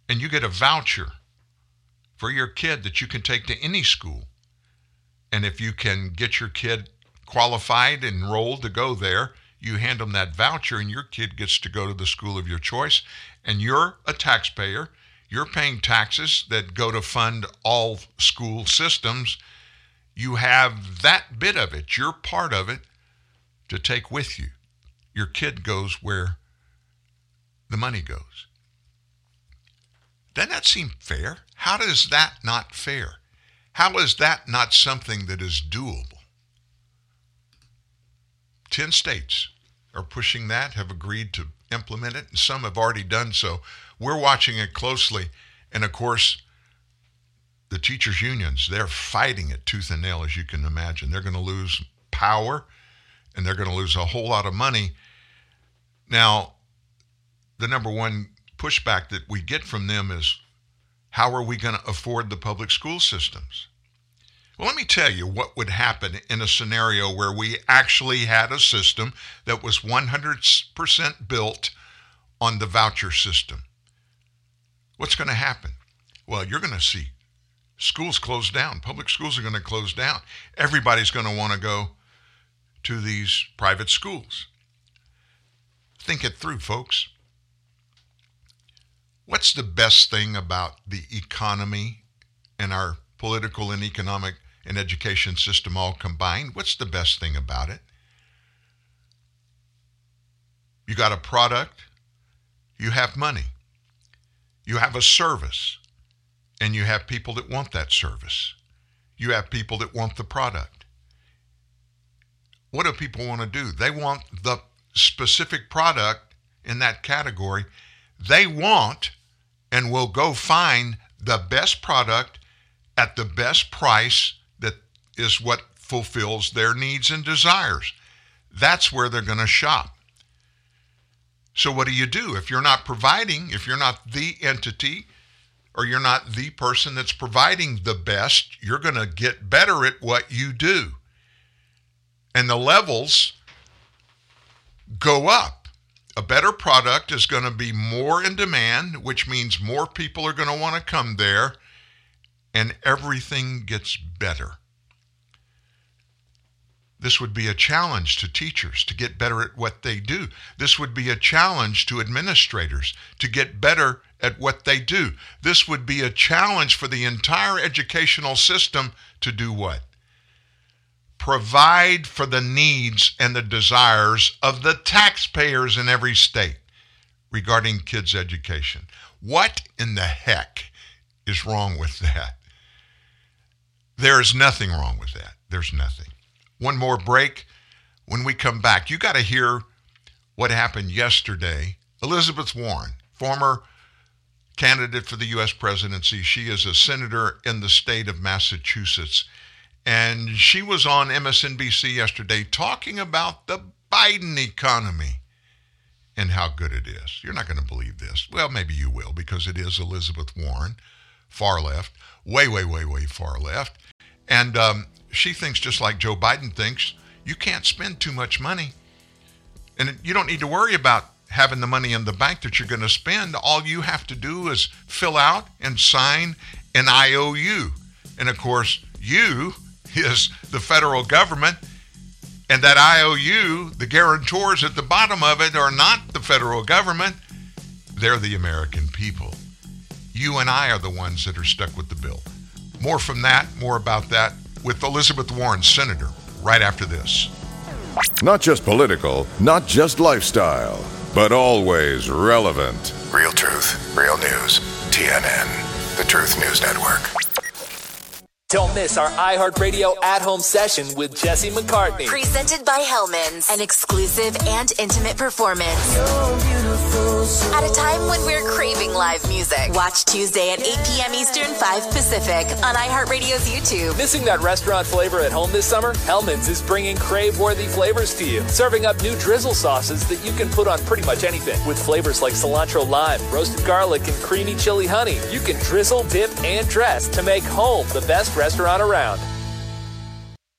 And you get a voucher for your kid that you can take to any school. And if you can get your kid qualified, enrolled to go there, you hand them that voucher and your kid gets to go to the school of your choice. And you're a taxpayer. You're paying taxes that go to fund all school systems. You have that bit of it. You're part of it to take with you. Your kid goes where the money goes. Doesn't that seem fair? How does that not fair? How is that not something that is doable? 10 states are pushing that, have agreed to implement it, and some have already done so. We're watching it closely. And of course, the teachers' unions, they're fighting it tooth and nail, as you can imagine. They're going to lose power and they're going to lose a whole lot of money. Now, the number one pushback that we get from them is how are we going to afford the public school systems? Well, let me tell you what would happen in a scenario where we actually had a system that was 100% built on the voucher system. What's going to happen? Well, you're going to see schools close down. Public schools are going to close down. Everybody's going to want to go to these private schools. Think it through, folks. What's the best thing about the economy and our political and economic and education system all combined? What's the best thing about it? You got a product, you have money, you have a service, and you have people that want that service. You have people that want the product. What do people want to do? They want the specific product in that category they want and will go find the best product at the best price is what fulfills their needs and desires. That's where they're going to shop. So, what do you do? If you're not providing, if you're not the entity, or you're not the person that's providing the best, you're going to get better at what you do. And the levels go up. A better product is going to be more in demand, which means more people are going to want to come there, and everything gets better. This would be a challenge to teachers to get better at what they do. This would be a challenge to administrators to get better at what they do. This would be a challenge for the entire educational system to do what? Provide for the needs and the desires of the taxpayers in every state regarding kids' education. What in the heck is wrong with that? There is nothing wrong with that. There's nothing. One more break. When we come back, you got to hear what happened yesterday. Elizabeth Warren, former candidate for the U.S. presidency, she is a senator in the state of Massachusetts. And she was on MSNBC yesterday talking about the Biden economy and how good it is. You're not going to believe this. Well, maybe you will because it is Elizabeth Warren, far left, way, way, way, way far left. And um, she thinks just like Joe Biden thinks, you can't spend too much money. And you don't need to worry about having the money in the bank that you're going to spend. All you have to do is fill out and sign an IOU. And of course, you is the federal government. And that IOU, the guarantors at the bottom of it are not the federal government, they're the American people. You and I are the ones that are stuck with the bill. More from that, more about that with Elizabeth Warren, Senator, right after this. Not just political, not just lifestyle, but always relevant. Real truth, real news. TNN, the Truth News Network. Don't miss our iHeartRadio at home session with Jesse McCartney. Presented by Hellmann's, an exclusive and intimate performance. At a time when we're craving live music. Watch Tuesday at 8 p.m. Eastern, 5 Pacific on iHeartRadio's YouTube. Missing that restaurant flavor at home this summer? Hellmann's is bringing crave worthy flavors to you, serving up new drizzle sauces that you can put on pretty much anything. With flavors like cilantro lime, roasted garlic, and creamy chili honey, you can drizzle, dip, and dress to make home the best restaurant around.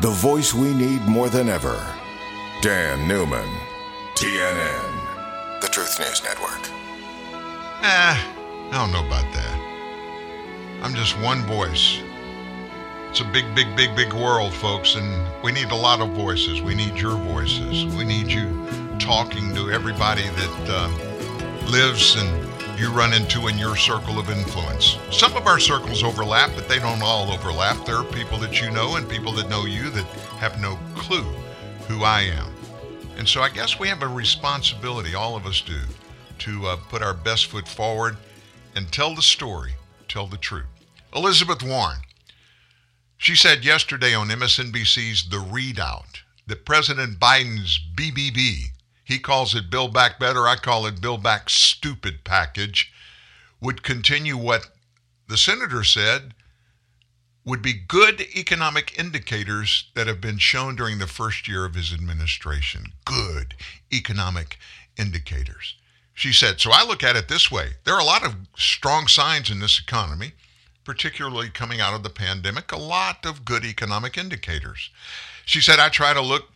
The voice we need more than ever. Dan Newman, TNN. The Truth News Network. Eh, I don't know about that. I'm just one voice It's a big, big, big, big world, folks, and we need a lot of voices. We need your voices. We need you talking to everybody that uh, lives and you run into in your circle of influence. Some of our circles overlap, but they don't all overlap. There are people that you know and people that know you that have no clue who I am. And so I guess we have a responsibility, all of us do, to uh, put our best foot forward and tell the story, tell the truth. Elizabeth Warren, she said yesterday on MSNBC's The ReidOut that President Biden's BBB, he calls it Build Back Better, I call it Build Back Stupid package, would continue what the senator said would be good economic indicators that have been shown during the first year of his administration. Good economic indicators. She said, So I look at it this way there are a lot of strong signs in this economy, particularly coming out of the pandemic, a lot of good economic indicators. She said, I try to look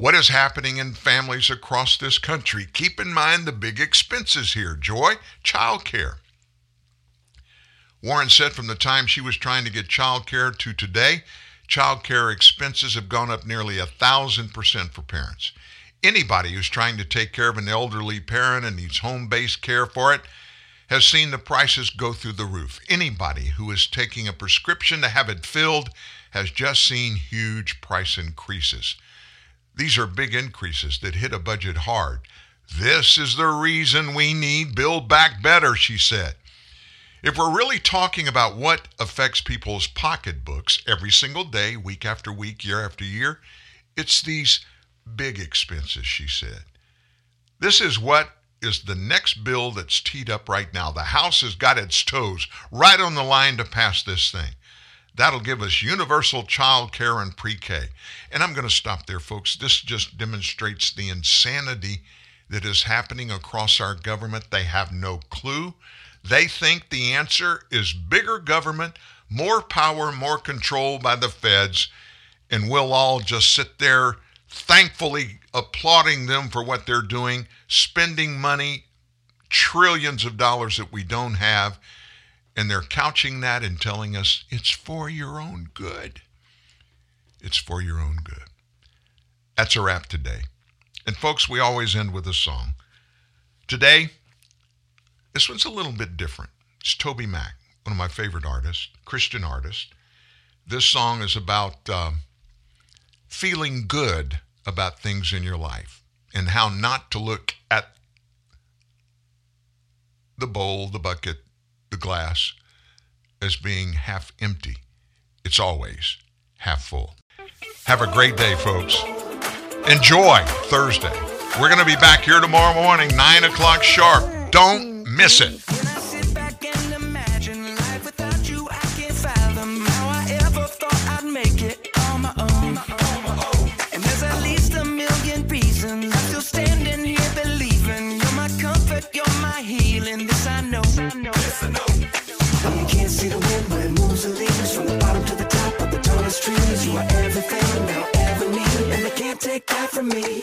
what is happening in families across this country. Keep in mind the big expenses here joy, childcare. Warren said from the time she was trying to get child care to today, child care expenses have gone up nearly a thousand percent for parents. Anybody who's trying to take care of an elderly parent and needs home based care for it has seen the prices go through the roof. Anybody who is taking a prescription to have it filled has just seen huge price increases. These are big increases that hit a budget hard. This is the reason we need Build Back Better, she said. If we're really talking about what affects people's pocketbooks every single day, week after week, year after year, it's these big expenses, she said. This is what is the next bill that's teed up right now. The House has got its toes right on the line to pass this thing. That'll give us universal child care and pre K. And I'm going to stop there, folks. This just demonstrates the insanity that is happening across our government. They have no clue. They think the answer is bigger government, more power, more control by the feds, and we'll all just sit there thankfully applauding them for what they're doing, spending money, trillions of dollars that we don't have, and they're couching that and telling us it's for your own good. It's for your own good. That's a wrap today. And folks, we always end with a song. Today, this one's a little bit different. It's TobyMac, one of my favorite artists, Christian artist. This song is about uh, feeling good about things in your life and how not to look at the bowl, the bucket, the glass as being half empty. It's always half full. Have a great day, folks. Enjoy Thursday. We're going to be back here tomorrow morning, 9 o'clock sharp. Don't miss it. Take that from me.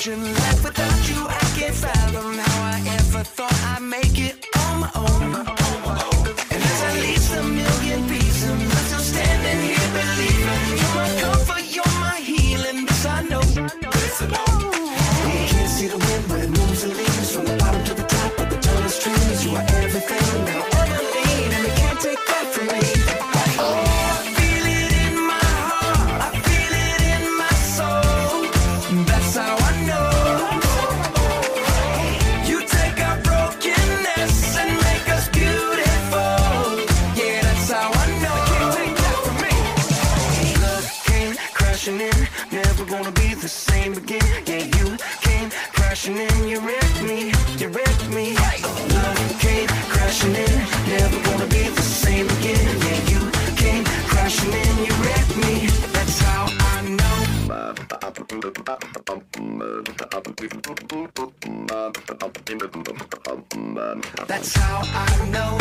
imagine life without I thought I'd make That's how I know.